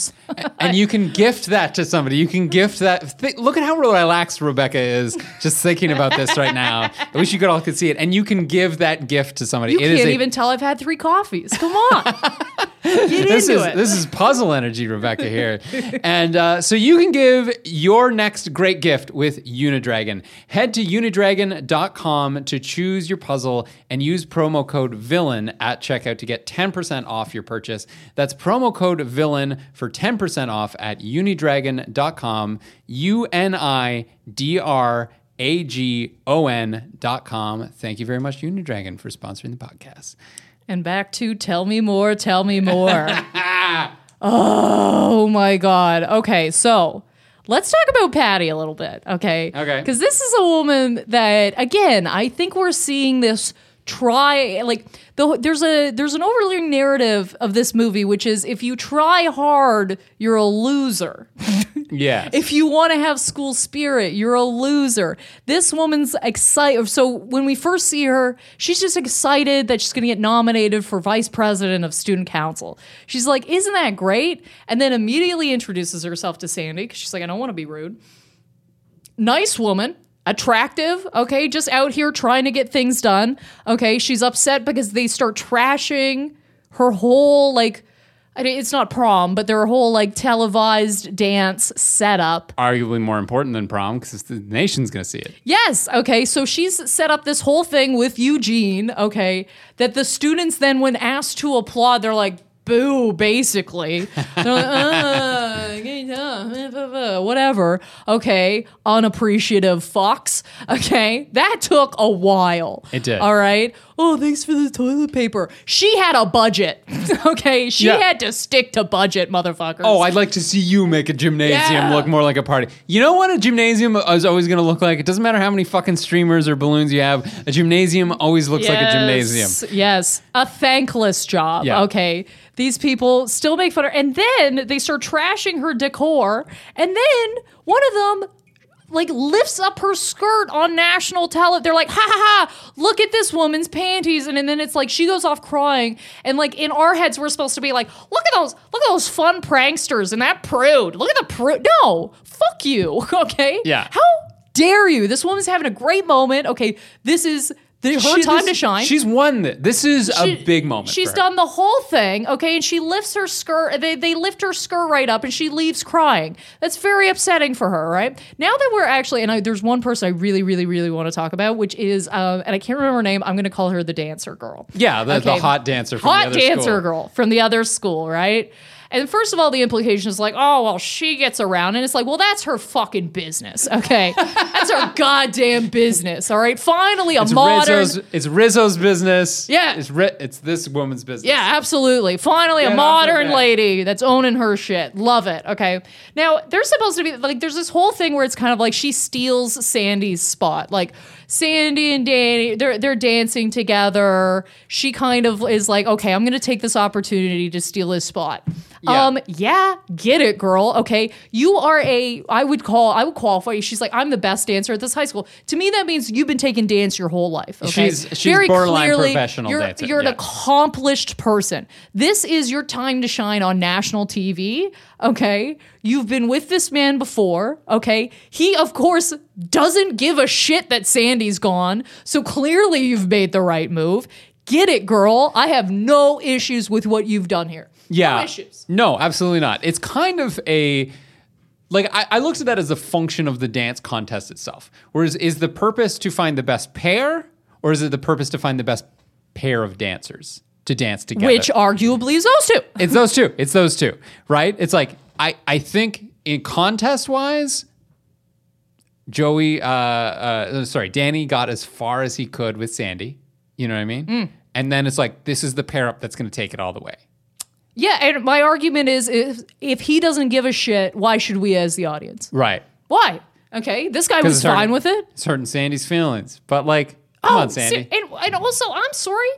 and you can gift that to somebody. You can gift that. Th- look at how relaxed Rebecca is just thinking about this right now. I wish you could all could see it. And you can give that gift to somebody. You It is can't a- even tell I've had three coffees. Come on. *laughs* Get This into is it. this is puzzle energy, Rebecca here, and uh, so you can give your next great gift with Unidragon. Head to unidragon.com to choose your puzzle and use promo code VILLAIN at checkout to get ten percent off your purchase. That's promo code VILLAIN for ten percent off at unidragon.com. U N I D R A G O N dot com. Thank you very much, Unidragon, for sponsoring the podcast. And back to tell me more, tell me more. *laughs* oh my God. Okay, so let's talk about Patty a little bit, okay? Okay. Because this is a woman that, again, I think we're seeing this try like the, there's a there's an overlying narrative of this movie which is if you try hard you're a loser *laughs* yeah if you want to have school spirit, you're a loser. This woman's excited. So when we first see her, she's just excited that she's going to get nominated for vice president of student council. She's like, "Isn't that great?" And then immediately introduces herself to Sandy because she's like, "I don't want to be rude." Nice woman. Attractive, okay, just out here trying to get things done. Okay, she's upset because they start trashing her whole like I mean, it's not prom, but their whole like televised dance setup. Arguably more important than prom because the nation's going to see it. Yes, okay, so she's set up this whole thing with Eugene, okay, that the students then, when asked to applaud, they're like, boo, basically. They're like, uh, *laughs* whatever, okay, unappreciative fox, okay. That took a while. It did. All right. Oh, thanks for the toilet paper. She had a budget, *laughs* okay. She Yeah. had to stick to budget, motherfuckers. Oh, I'd like to see you make a gymnasium Yeah. look more like a party. You know what a gymnasium is always going to look like? It doesn't matter how many fucking streamers or balloons you have. A gymnasium always looks like a gymnasium. Yes, Yes, a thankless job. Yeah. Okay, these people still make fun of, her. and then they start trashing her decor, and then one of them. Like lifts up her skirt on national tele. They're like, ha ha ha! Look at this woman's panties, and, and then it's like she goes off crying, and like in our heads we're supposed to be like, look at those, look at those fun pranksters and that prude. Look at the prude. No, fuck you. *laughs* Okay. Yeah. How dare you? This woman's having a great moment. Okay, this is her She- time this- to shine. She's won this. This is a big moment. She's for her. done the whole thing, okay, and she lifts her skirt. They, they lift her skirt right up, and she leaves crying. That's very upsetting for her, right? Now that we're actually, and I, there's one person I really, really, really want to talk about, which is, um, and I can't remember her name. I'm going to call her the dancer girl. Yeah, the, the hot dancer from Hot the other dancer school. girl from the other school, right? And first of all, the implication is like, oh, well, she gets around. And it's like, well, that's her fucking business, okay? that's her *laughs* goddamn business, all right? Finally, a It's modern. Rizzo's, it's Rizzo's business. Yeah. It's, Ri- it's this woman's business. Yeah, absolutely. Finally, Get a modern lady that's owning her shit. Love it. Okay. Now, there's supposed to be like, there's this whole thing where it's kind of like she steals Sandy's spot. Like, Sandy and Danny, they're they're dancing together. She kind of is like, okay, I'm gonna take this opportunity to steal his spot. Yeah. Um, yeah, get it, girl. Okay, you are a. I would call. I would qualify. you. She's like, I'm the best dancer at this high school. To me, that means you've been taking dance your whole life. Okay? She's- she's borderline professional you're, dancer, You're an accomplished person. This is your time to shine on national TV. Okay. You've been with this man before. Okay. He, of course, doesn't give a shit that Sandy's gone. So clearly you've made the right move. Get it, girl. I have no issues with what you've done here. Yeah. No issues. No, absolutely not. It's kind of a like I, I looked at that as a function of the dance contest itself. Whereas is the purpose to find the best pair, or is it the purpose to find the best pair of dancers to dance together? Which arguably is those two. it's those two. It's those two, right? It's like I I think in contest wise, Joey, uh, uh, sorry, Danny got as far as he could with Sandy. You know what I mean? Mm. And then it's like this is the pair up that's going to take it all the way. Yeah. And my argument is if, if he doesn't give a shit, why should we as the audience? Right. Why? Okay. This guy was it's hurting- fine with it. It's hurting Sandy's feelings. But like, come on, ser- Sandy. and, and also, I'm sorry.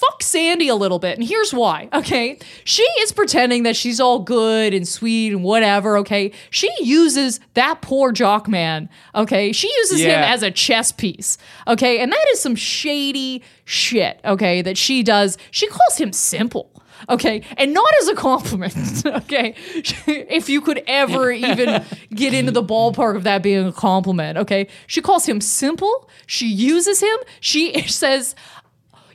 Fuck Sandy a little bit. And here's why. Okay. She is pretending that she's all good and sweet and whatever. Okay. She uses that poor jock man. Okay. She uses him as a chess piece. Okay. And that is some shady shit. Okay. That she does. She calls him simple. Okay, and not as a compliment. *laughs* Okay, if you could ever *laughs* even get into the ballpark of that being a compliment. Okay, she calls him simple. She uses him. She *laughs* says,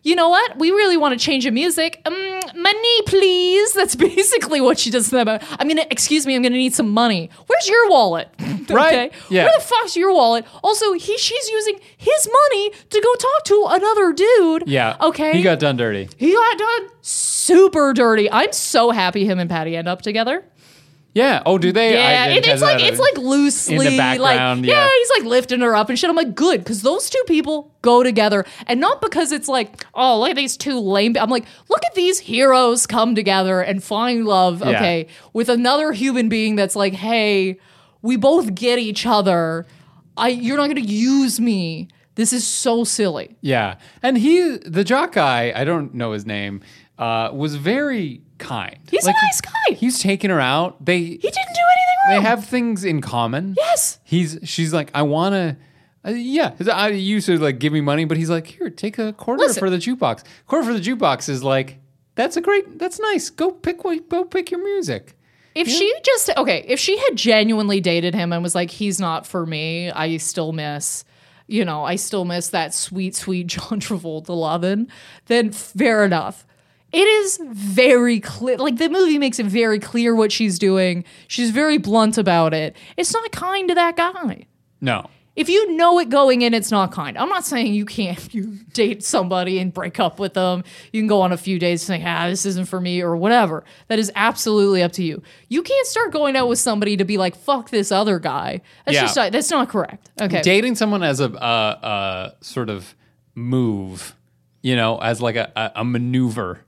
you know what? We really want to change the music. Um, money, please. That's *laughs* basically what she does to them. I'm gonna, excuse me, I'm gonna need some money. Where's your wallet? *laughs* Right. Yeah. Where the fuck's your wallet? Also, he, she's using his money to go talk to another dude. yeah. Okay. He got done dirty. He got done super dirty. I'm so happy him and Patty end up together. Yeah. Oh, do they? Yeah, it, it's like it's like loosely In the background, like yeah. yeah. he's like lifting her up and shit. I'm like good because those two people go together, and not because it's like oh look at these two lame. I'm like look at these heroes come together and find love. Yeah. Okay, with another human being that's like hey. We both get each other. I you're not going to use me. This is so silly. Yeah, and he, the jock guy, I don't know his name, uh, was very kind. He's a nice guy. He's taking her out. They He didn't do anything wrong. they have things in common. yes. He's she's like, I want to. Uh, yeah, I used to like give me money, but he's like, here, take a quarter Listen. for the jukebox. Quarter for the jukebox is like, that's a great, that's nice. Go pick what, go pick your music. If she just okay, if she had genuinely dated him and was like, he's not for me, I still miss, you know, I still miss that sweet, sweet *laughs* John Travolta lovin', then fair enough. It is very clear. Like the movie makes it very clear what she's doing. She's very blunt about it. It's not kind to that guy. No, If you know it going in, it's not kind. I'm not saying you can't *laughs* you date somebody and break up with them. You can go on a few days and say, ah, this isn't for me or whatever. That is absolutely up to you. You can't start going out with somebody to be like, fuck this other guy. That's Yeah. just not, that's not correct. Okay. dating someone as a, a, a sort of move, you know, as like a, a, a maneuver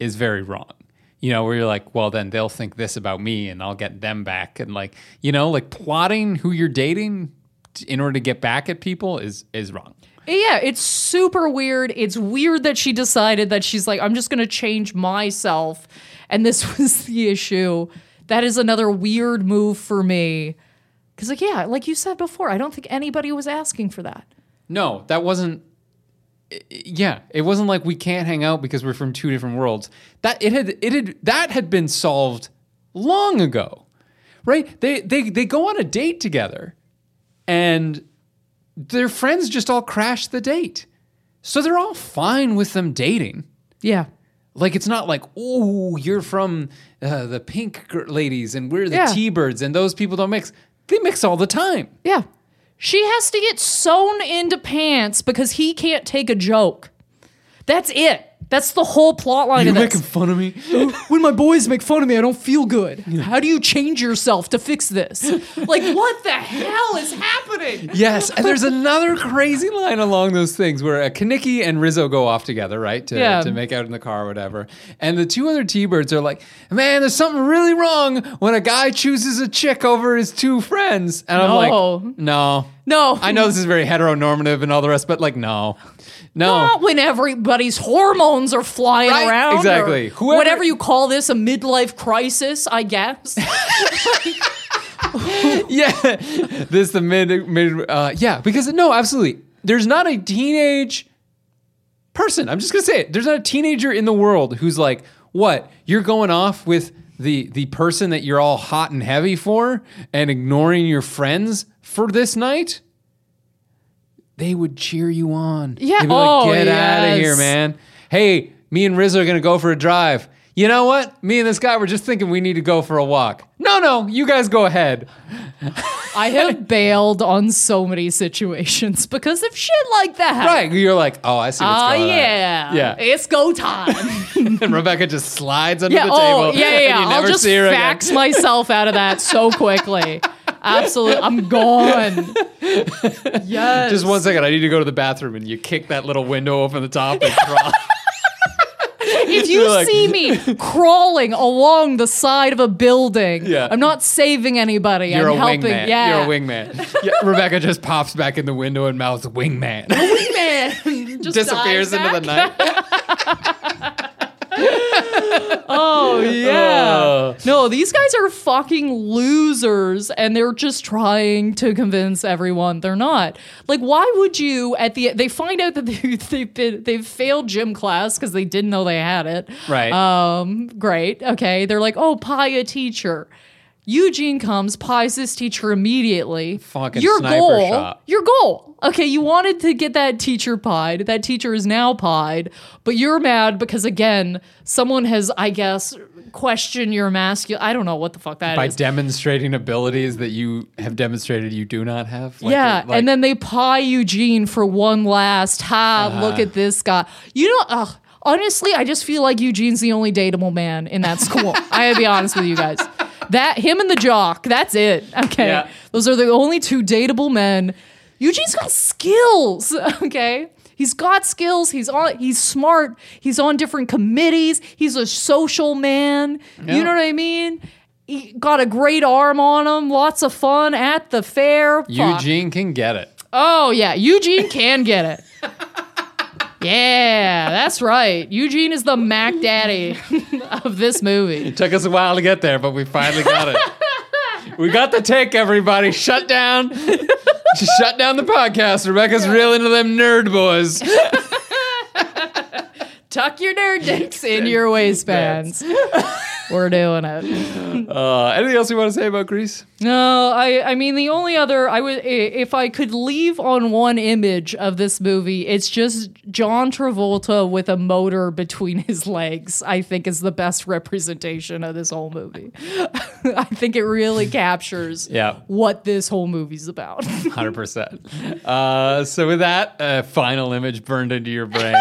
is very wrong. You know, where you're like, well, then they'll think this about me and I'll get them back. And like, you know, like plotting who you're dating in order to get back at people is is wrong. Yeah, it's super weird. It's weird that she decided that she's like, I'm just going to change myself. And this *laughs* was the issue. That is another weird move for me. Because, like, yeah, like you said before, I don't think anybody was asking for that. No, that wasn't. Yeah, it wasn't like we can't hang out because we're from two different worlds. That it had it had that had been solved long ago, right? They they they go on a date together, and their friends just all crash the date, so they're all fine with them dating. Yeah. Like it's not like, oh, you're from uh, the pink ladies and we're the Yeah. T-birds and those people don't mix. They mix all the time. Yeah. She has to get sewn into pants because he can't take a joke. That's it. That's the whole plot line of this. fun of me. *gasps* when my boys make fun of me, I don't feel good. How do you change yourself to fix this? *laughs* like, what the hell is happening? Yes, and there's *laughs* another crazy line along those things where uh, Kenickie and Rizzo go off together, right, to, Yeah. to make out in the car or whatever. And the two other T-birds are like, "Man, there's something really wrong when a guy chooses a chick over his two friends." And I'm No. like, "No, No. I know this is very heteronormative and all the rest, but like, no, no." Not when everybody's hormones are flying Right, around. exactly. Whoever- whatever you call this, a midlife crisis, I guess. *laughs* yeah, this the mid mid. Uh, yeah, because no, absolutely. There's not a teenage person. I'm just gonna say it. There's not a teenager in the world who's like, what? You're going off with the the person that you're all hot and heavy for, and ignoring your friends for this night. They would cheer you on. Yeah, They'd be like, oh, get out of yes. here, man. Hey, me and Rizzo are gonna go for a drive. You know what? Me and this guy were just thinking we need to go for a walk. No, no, you guys go ahead. *laughs* I have bailed on so many situations because of shit like that. Right. You're like, oh, I see what's Oh going on. yeah, Yeah. It's go time. *laughs* and Rebecca just slides under yeah. the Oh table. yeah, yeah. and yeah. I'll just fax again. myself out of that so quickly. *laughs* Absolutely, I'm gone. Yes. Just one second. I need to go to the bathroom, and you kick that little window open the top and crawl. if *laughs* you like- see me *laughs* crawling along the side of a building, Yeah. I'm not saving anybody. You're I'm a helping. wingman. Yeah. You're a wingman. Yeah, Rebecca just pops back in the window and mouths wingman. wingman. *laughs* Just Disappears dives into the night. Oh *laughs* yeah. Oh. No, these guys are fucking losers and they're just trying to convince everyone they're not. Like why would you at the they find out that *laughs* they they've been they've failed gym class cuz they didn't know they had it. Right. Um great. Okay. They're like, "Oh, pie a teacher." Eugene comes, pies this teacher immediately. Fucking your goal, shot. your goal. Okay, you wanted to get that teacher pied. That teacher is now pied, but you're mad because again, someone has, I guess, questioned your masculine. I don't know what the fuck that is. By demonstrating abilities that you have demonstrated you do not have. Like, yeah, like- and then they pie Eugene for one last ha. Uh-huh. Look at this guy. You know, ugh, honestly, I just feel like Eugene's the only dateable man in that school. *laughs* I gotta be honest with you guys. That him and the jock. That's it. Okay, Yeah. those are the only two dateable men. Eugene's got skills. *laughs* Okay. He's got skills. He's on. He's smart. He's on different committees. He's a social man. Yeah. You know what I mean? he got a great arm on him. Lots of fun at the fair. Fuck. Eugene can get it. Oh yeah, Eugene can get it. *laughs* Yeah, that's right. Eugene is the Mac Daddy of this movie. It took us a while to get there, but we finally got it. we got the take, everybody. Shut down. Just shut down the podcast. Rebecca's real into them nerd boys. Tuck your nerd dicks in your waistbands. We're doing it. *laughs* Uh, anything else you want to say about Grease? No, I I mean the only other I would if I could leave on one image of this movie, it's just John Travolta with a motor between his legs. I think is the best representation of this whole movie. *laughs* I think it really captures *laughs* Yeah. what this whole movie's about. 100%. Uh, so, with that uh, final image burned into your brain,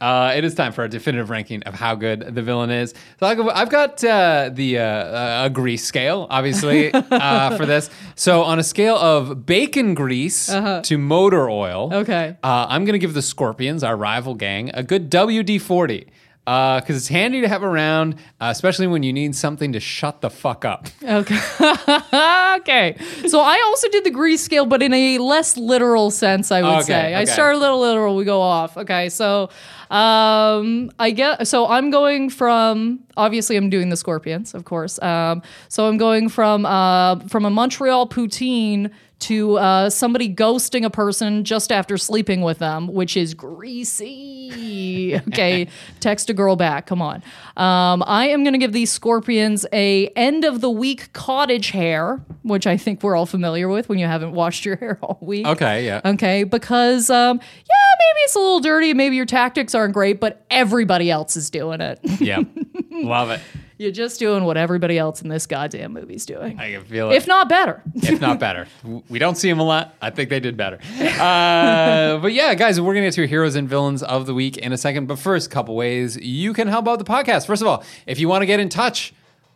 uh, it is time for a definitive ranking of how good the villain is. So, I've got- uh, the uh, uh, a grease scale, obviously, *laughs* uh, for this. So, on a scale of bacon grease to motor oil, Okay. uh, I'm going to give the Scorpions, our rival gang, a good WD 40. Because it's handy to have around, uh, especially when you need something to shut the fuck up. *laughs* Okay. *laughs* okay. So I also did the grease scale, but in a less literal sense, I would Okay, say. I start a little literal, we go off. Okay. So um I get so I'm going from obviously I'm doing the scorpions, of course. Um so I'm going from uh from a Montreal poutine to uh, somebody ghosting a person just after sleeping with them, which is greasy. *laughs* okay, text a girl back. Come on. Um, I am going to give these scorpions a end of the week cottage hair, which I think we're all familiar with when you haven't washed your *laughs* hair all week. Okay, yeah. Okay, because um, yeah, maybe it's a little dirty, maybe your tactics aren't great, but everybody else is doing it. yeah. *laughs* Love it. You're just doing what everybody else in this goddamn movie's doing, I can feel it. if not better. if not *laughs* better. We don't see them a lot. I think they did better. Uh, but yeah, guys, we're going to get to heroes and villains of the week in a second. But first, a couple ways you can help out the podcast. First of all, if you want to get in touch,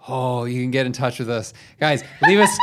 oh, you can get in touch with us. Guys, leave us.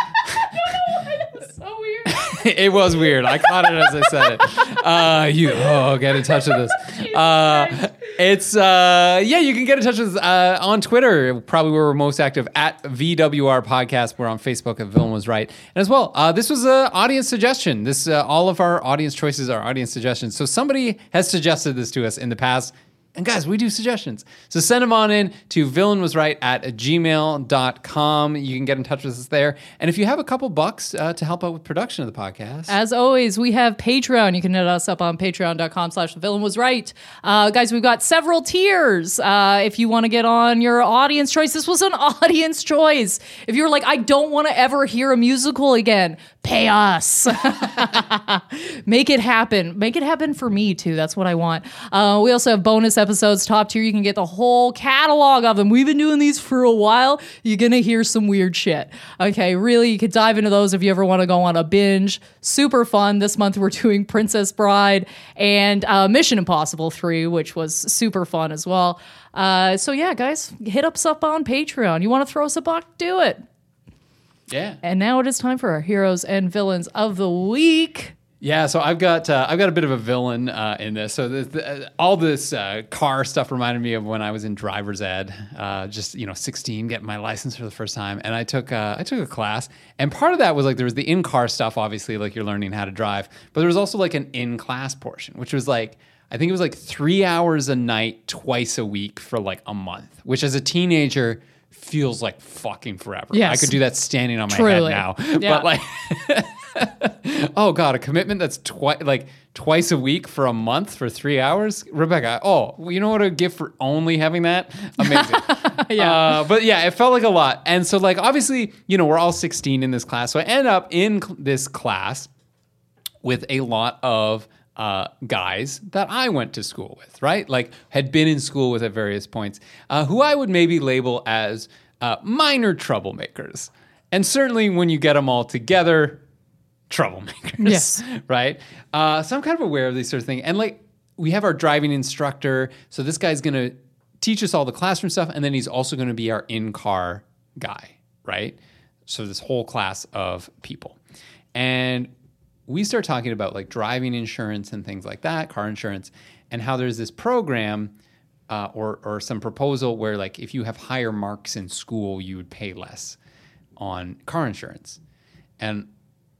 *laughs* it was weird. I caught it as I said it. Uh, you oh, get in touch with us. *laughs* Uh, it's uh, yeah, you can get in touch with us uh, on Twitter, probably where we're most active at VWR Podcast. We're on Facebook at Villain Was Right, and as well, uh, this was an audience suggestion. This uh, all of our audience choices are audience suggestions. So somebody has suggested this to us in the past. And guys, we do suggestions. So send them on in to villainwasright at gmail.com. You can get in touch with us there. And if you have a couple bucks uh, to help out with production of the podcast, As always, we have Patreon. You can hit us up on patreon.com slash the villain was right. Uh, guys, we've got several tiers. Uh, if you want to get on your audience choice, this was an *laughs* audience choice. If you're like, I don't want to ever hear a musical again, pay us. *laughs* Make it happen. Make it happen for me too. That's what I want. Uh, we also have bonus episodes, top tier. You can get the whole catalog of them. We've been doing these for a while. You're gonna hear some weird shit. Okay, really, you could dive into those if you ever want to go on a binge. Super fun. This month we're doing Princess Bride and uh, Mission Impossible 3, which was super fun as well. Uh, so yeah, guys, hit us up on Patreon. You want to throw us a buck? Do it. Yeah. And now it is time for our heroes and villains of the week. Yeah, so I've got uh, I've got a bit of a villain uh, in this. So the, the, uh, all this uh, car stuff reminded me of when I was in driver's ed, uh, just you know, 16, getting my license for the first time, and I took uh, I took a class, and part of that was like there was the in car stuff, obviously, like you're learning how to drive, but there was also like an in class portion, which was like I think it was like three hours a night, twice a week for like a month, which as a teenager feels like fucking forever. Yes. I could do that standing on my Truly. head now, *laughs* Yeah. but like. *laughs* oh god, a commitment that's twice like twice a week for a month for three hours, Rebecca. Oh, you know what a gift for only having that? Amazing. *laughs* Yeah. Uh, but yeah, it felt like a lot, and so like obviously, you know, we're all 16 in this class, so I end up in cl- this class with a lot of uh, guys that I went to school with, right? Like had been in school with at various points, uh, who I would maybe label as uh, minor troublemakers. And certainly when you get them all together, troublemakers, Yes. *laughs* right? Uh, so I'm kind of aware of these sort of things. And like we have our driving instructor, so this guy's going to teach us all the classroom stuff, and then he's also going to be our in-car guy, right? So this whole class of people, and we start talking about like driving insurance and things like that, car insurance, and how there's this program uh, or or some proposal where like if you have higher marks in school, you would pay less. on car insurance. And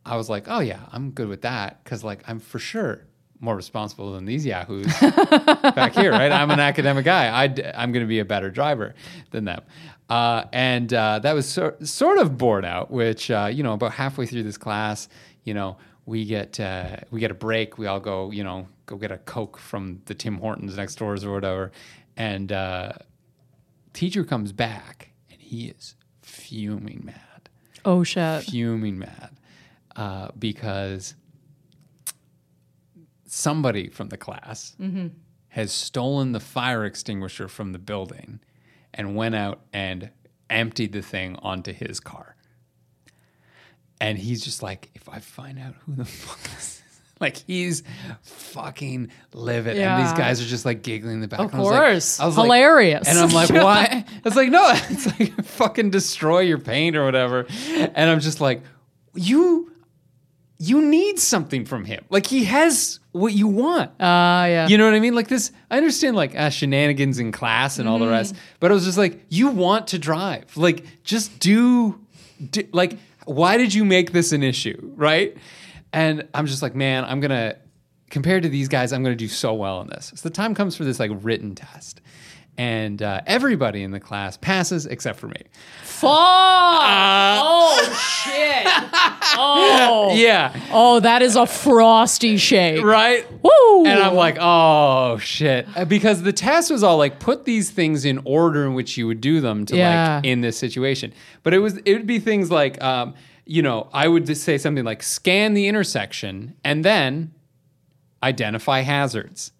I was like, oh yeah, I'm good with that because like I'm for sure more responsible than these yahoos *laughs* back here, right? I'm an academic guy. I I'm going to be a better driver than them. Uh, and uh, that was so, sort of bored out, which, uh, you know, about halfway through this class, you know, we get uh, we get a break. We all go, you know, go get a Coke from the Tim Hortons next doors or whatever. And uh, teacher comes back and he is fuming mad. Oh, shit. Fuming mad uh, because somebody from the class Mm-hmm. has stolen the fire extinguisher from the building and went out and emptied the thing onto his car. And he's just like, if I find out who the *laughs* fuck this is, like he's fucking livid. And these guys are just like giggling in the back. Of And I was like- course. I was like- Hilarious. and I'm like, why? *laughs* It's like, no, *laughs* it's like fucking destroy your paint or whatever. And I'm just like, you you need something from him. Like he has what you want. Ah, yeah. You know what I mean? Like this, I understand like uh, shenanigans in class and all the rest, but I was just like, you want to drive. Like, just do, do, like, why did you make this an issue? Right. And I'm just like, man, I'm going to, compared to these guys, I'm going to do so well in this. So the time comes for this like written test. And uh, everybody in the class passes except for me. Fuck! oh, shit. *laughs* Oh. Yeah. Oh, that is a frosty shake. Right? Woo! And I'm like, oh shit. Uh, Because the test was all like, put these things in order in which you would do them to Yeah. like in this situation. But it was it would be things like um, you know, I would just say something like scan the intersection and then identify hazards.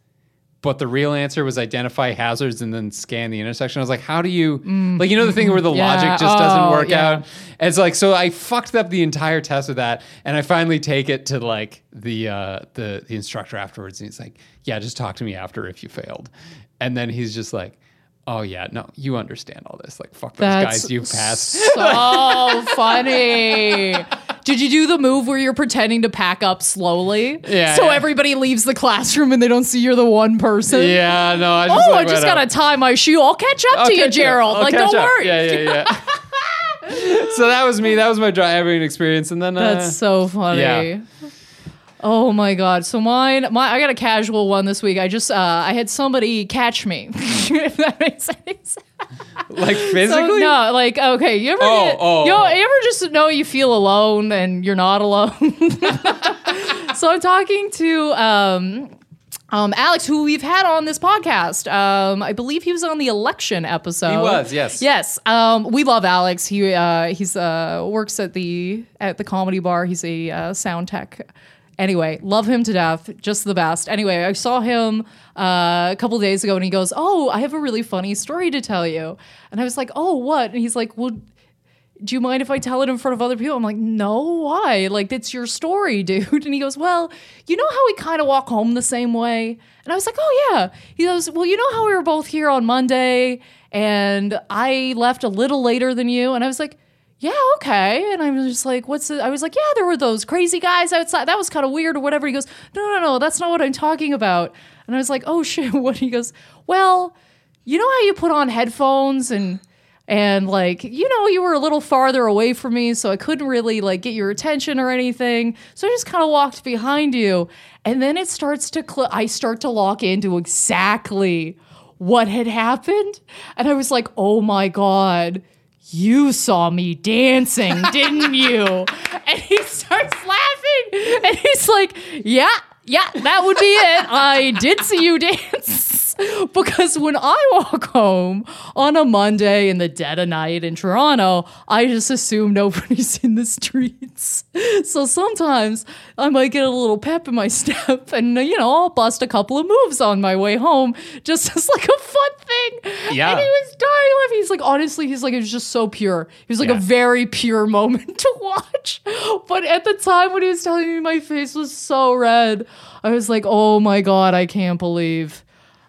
But the real answer was identify hazards and then scan the intersection. I was like, how do you like you know the thing where the Mm. Yeah. logic just doesn't Oh, work yeah. out? And it's like so I fucked up the entire test with that, and I finally take it to like the uh, the the instructor afterwards, and he's like, "Yeah, just talk to me after if you failed." And then he's just like, "Oh yeah, no, you understand all this. Like fuck those That's guys, you passed." so *laughs* funny. Did you do the move where you're pretending to pack up slowly? Yeah, So yeah. everybody leaves the classroom and they don't see you're the one person? yeah, no, I just Oh, like, I just gotta up. tie my shoe. I'll catch up I'll to you, up. Gerald. I'll like, don't up. worry. Yeah, yeah, yeah. *laughs* so that was me. That was my driving experience, and then uh, That's so funny. yeah. Oh my god. So mine, my I got a casual one this week. I just uh I had somebody catch me. *laughs* if that makes sense. like So, physically. no, like okay, you ever Oh, get- oh, you, know, you ever just know you feel alone and you're not alone? *laughs* so I'm talking to um um, Alex, who we've had on this podcast, um, I believe he was on the election episode. He was, yes. yes. Um, we love Alex. He uh, he's uh, works at the at the comedy bar. He's a uh, sound tech. Anyway, love him to death. Just the best. Anyway, I saw him uh, a couple days ago, and he goes, "Oh, I have a really funny story to tell you." And I was like, "Oh, what?" And he's like, "Well." do you mind if I tell it in front of other people? I'm like, no, why? Like, it's your story, *laughs* dude. And he goes, well, you know how we kind of walk home the same way? And I was like, oh, yeah. He goes, well, you know how we were both here on Monday and I left a little later than you? And I was like, yeah, okay. And I was just like, what's it? I was like, yeah, there were those crazy guys outside. That was kind of weird or whatever. He goes, no, no, no, that's not what I'm talking about. And I was like, oh, *laughs* shit. What? He goes, well, you know how you put on headphones and and like you know you were a little farther away from me so i couldn't really like get your attention or anything so i just kind of walked behind you and then it starts to cl- i start to lock into exactly what had happened and i was like oh my god you saw me dancing didn't you? *laughs* And he starts laughing. And he's like yeah yeah that would be it. I did see you *laughs* dance *laughs* because when I walk home on a Monday in the dead of night in Toronto, I just assume nobody's in the streets. *laughs* So sometimes I might get a little pep in my *laughs* step and, you know, I'll bust a couple of moves on my way home just as like a fun thing. Yeah. And he was dying laughing. He's like, honestly, he's like, it was just so pure. He was like Yeah. a very pure moment to watch. But at the time when he was telling me, my face was so red. I was like, oh my God, I can't believe.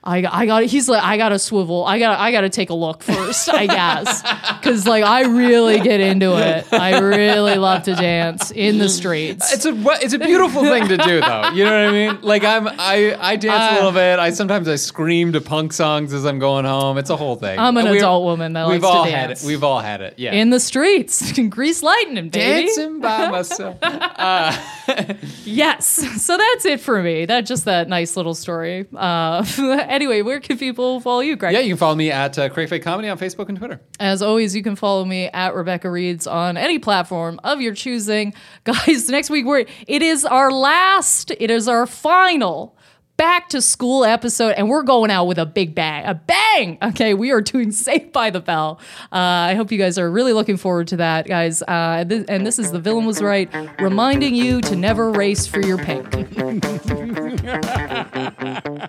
I, I got he's like I gotta swivel I gotta I gotta take a look first I guess *laughs* because like I really get into it I really love to dance in the streets It's a it's a beautiful thing to do though. You know what I mean? Like I'm I I dance a Uh, little bit. I sometimes I scream to punk songs as I'm going home. It's a whole thing. I'm an We're- adult woman that We've likes to all dance. had it. We've all had it. Yeah. in the streets *laughs* grease lightning baby Dancing by myself. *laughs* yes so that's it for me that just that nice little story uh, anyway where can people follow you Greg yeah, you can follow me at uh, Craig Fake Comedy on Facebook and Twitter. As always, you can follow me at Rebecca Reeds on any platform of your choosing. *laughs* Guys, next week we're it is our last, it is our final back to school episode, and we're going out with a big bang. A bang! Okay, we are doing *laughs* Saved by the Bell. Uh, I hope you guys are really looking forward to that, guys. Uh, th- and this is The Villain Was Right, reminding you to never race for your pink. *laughs*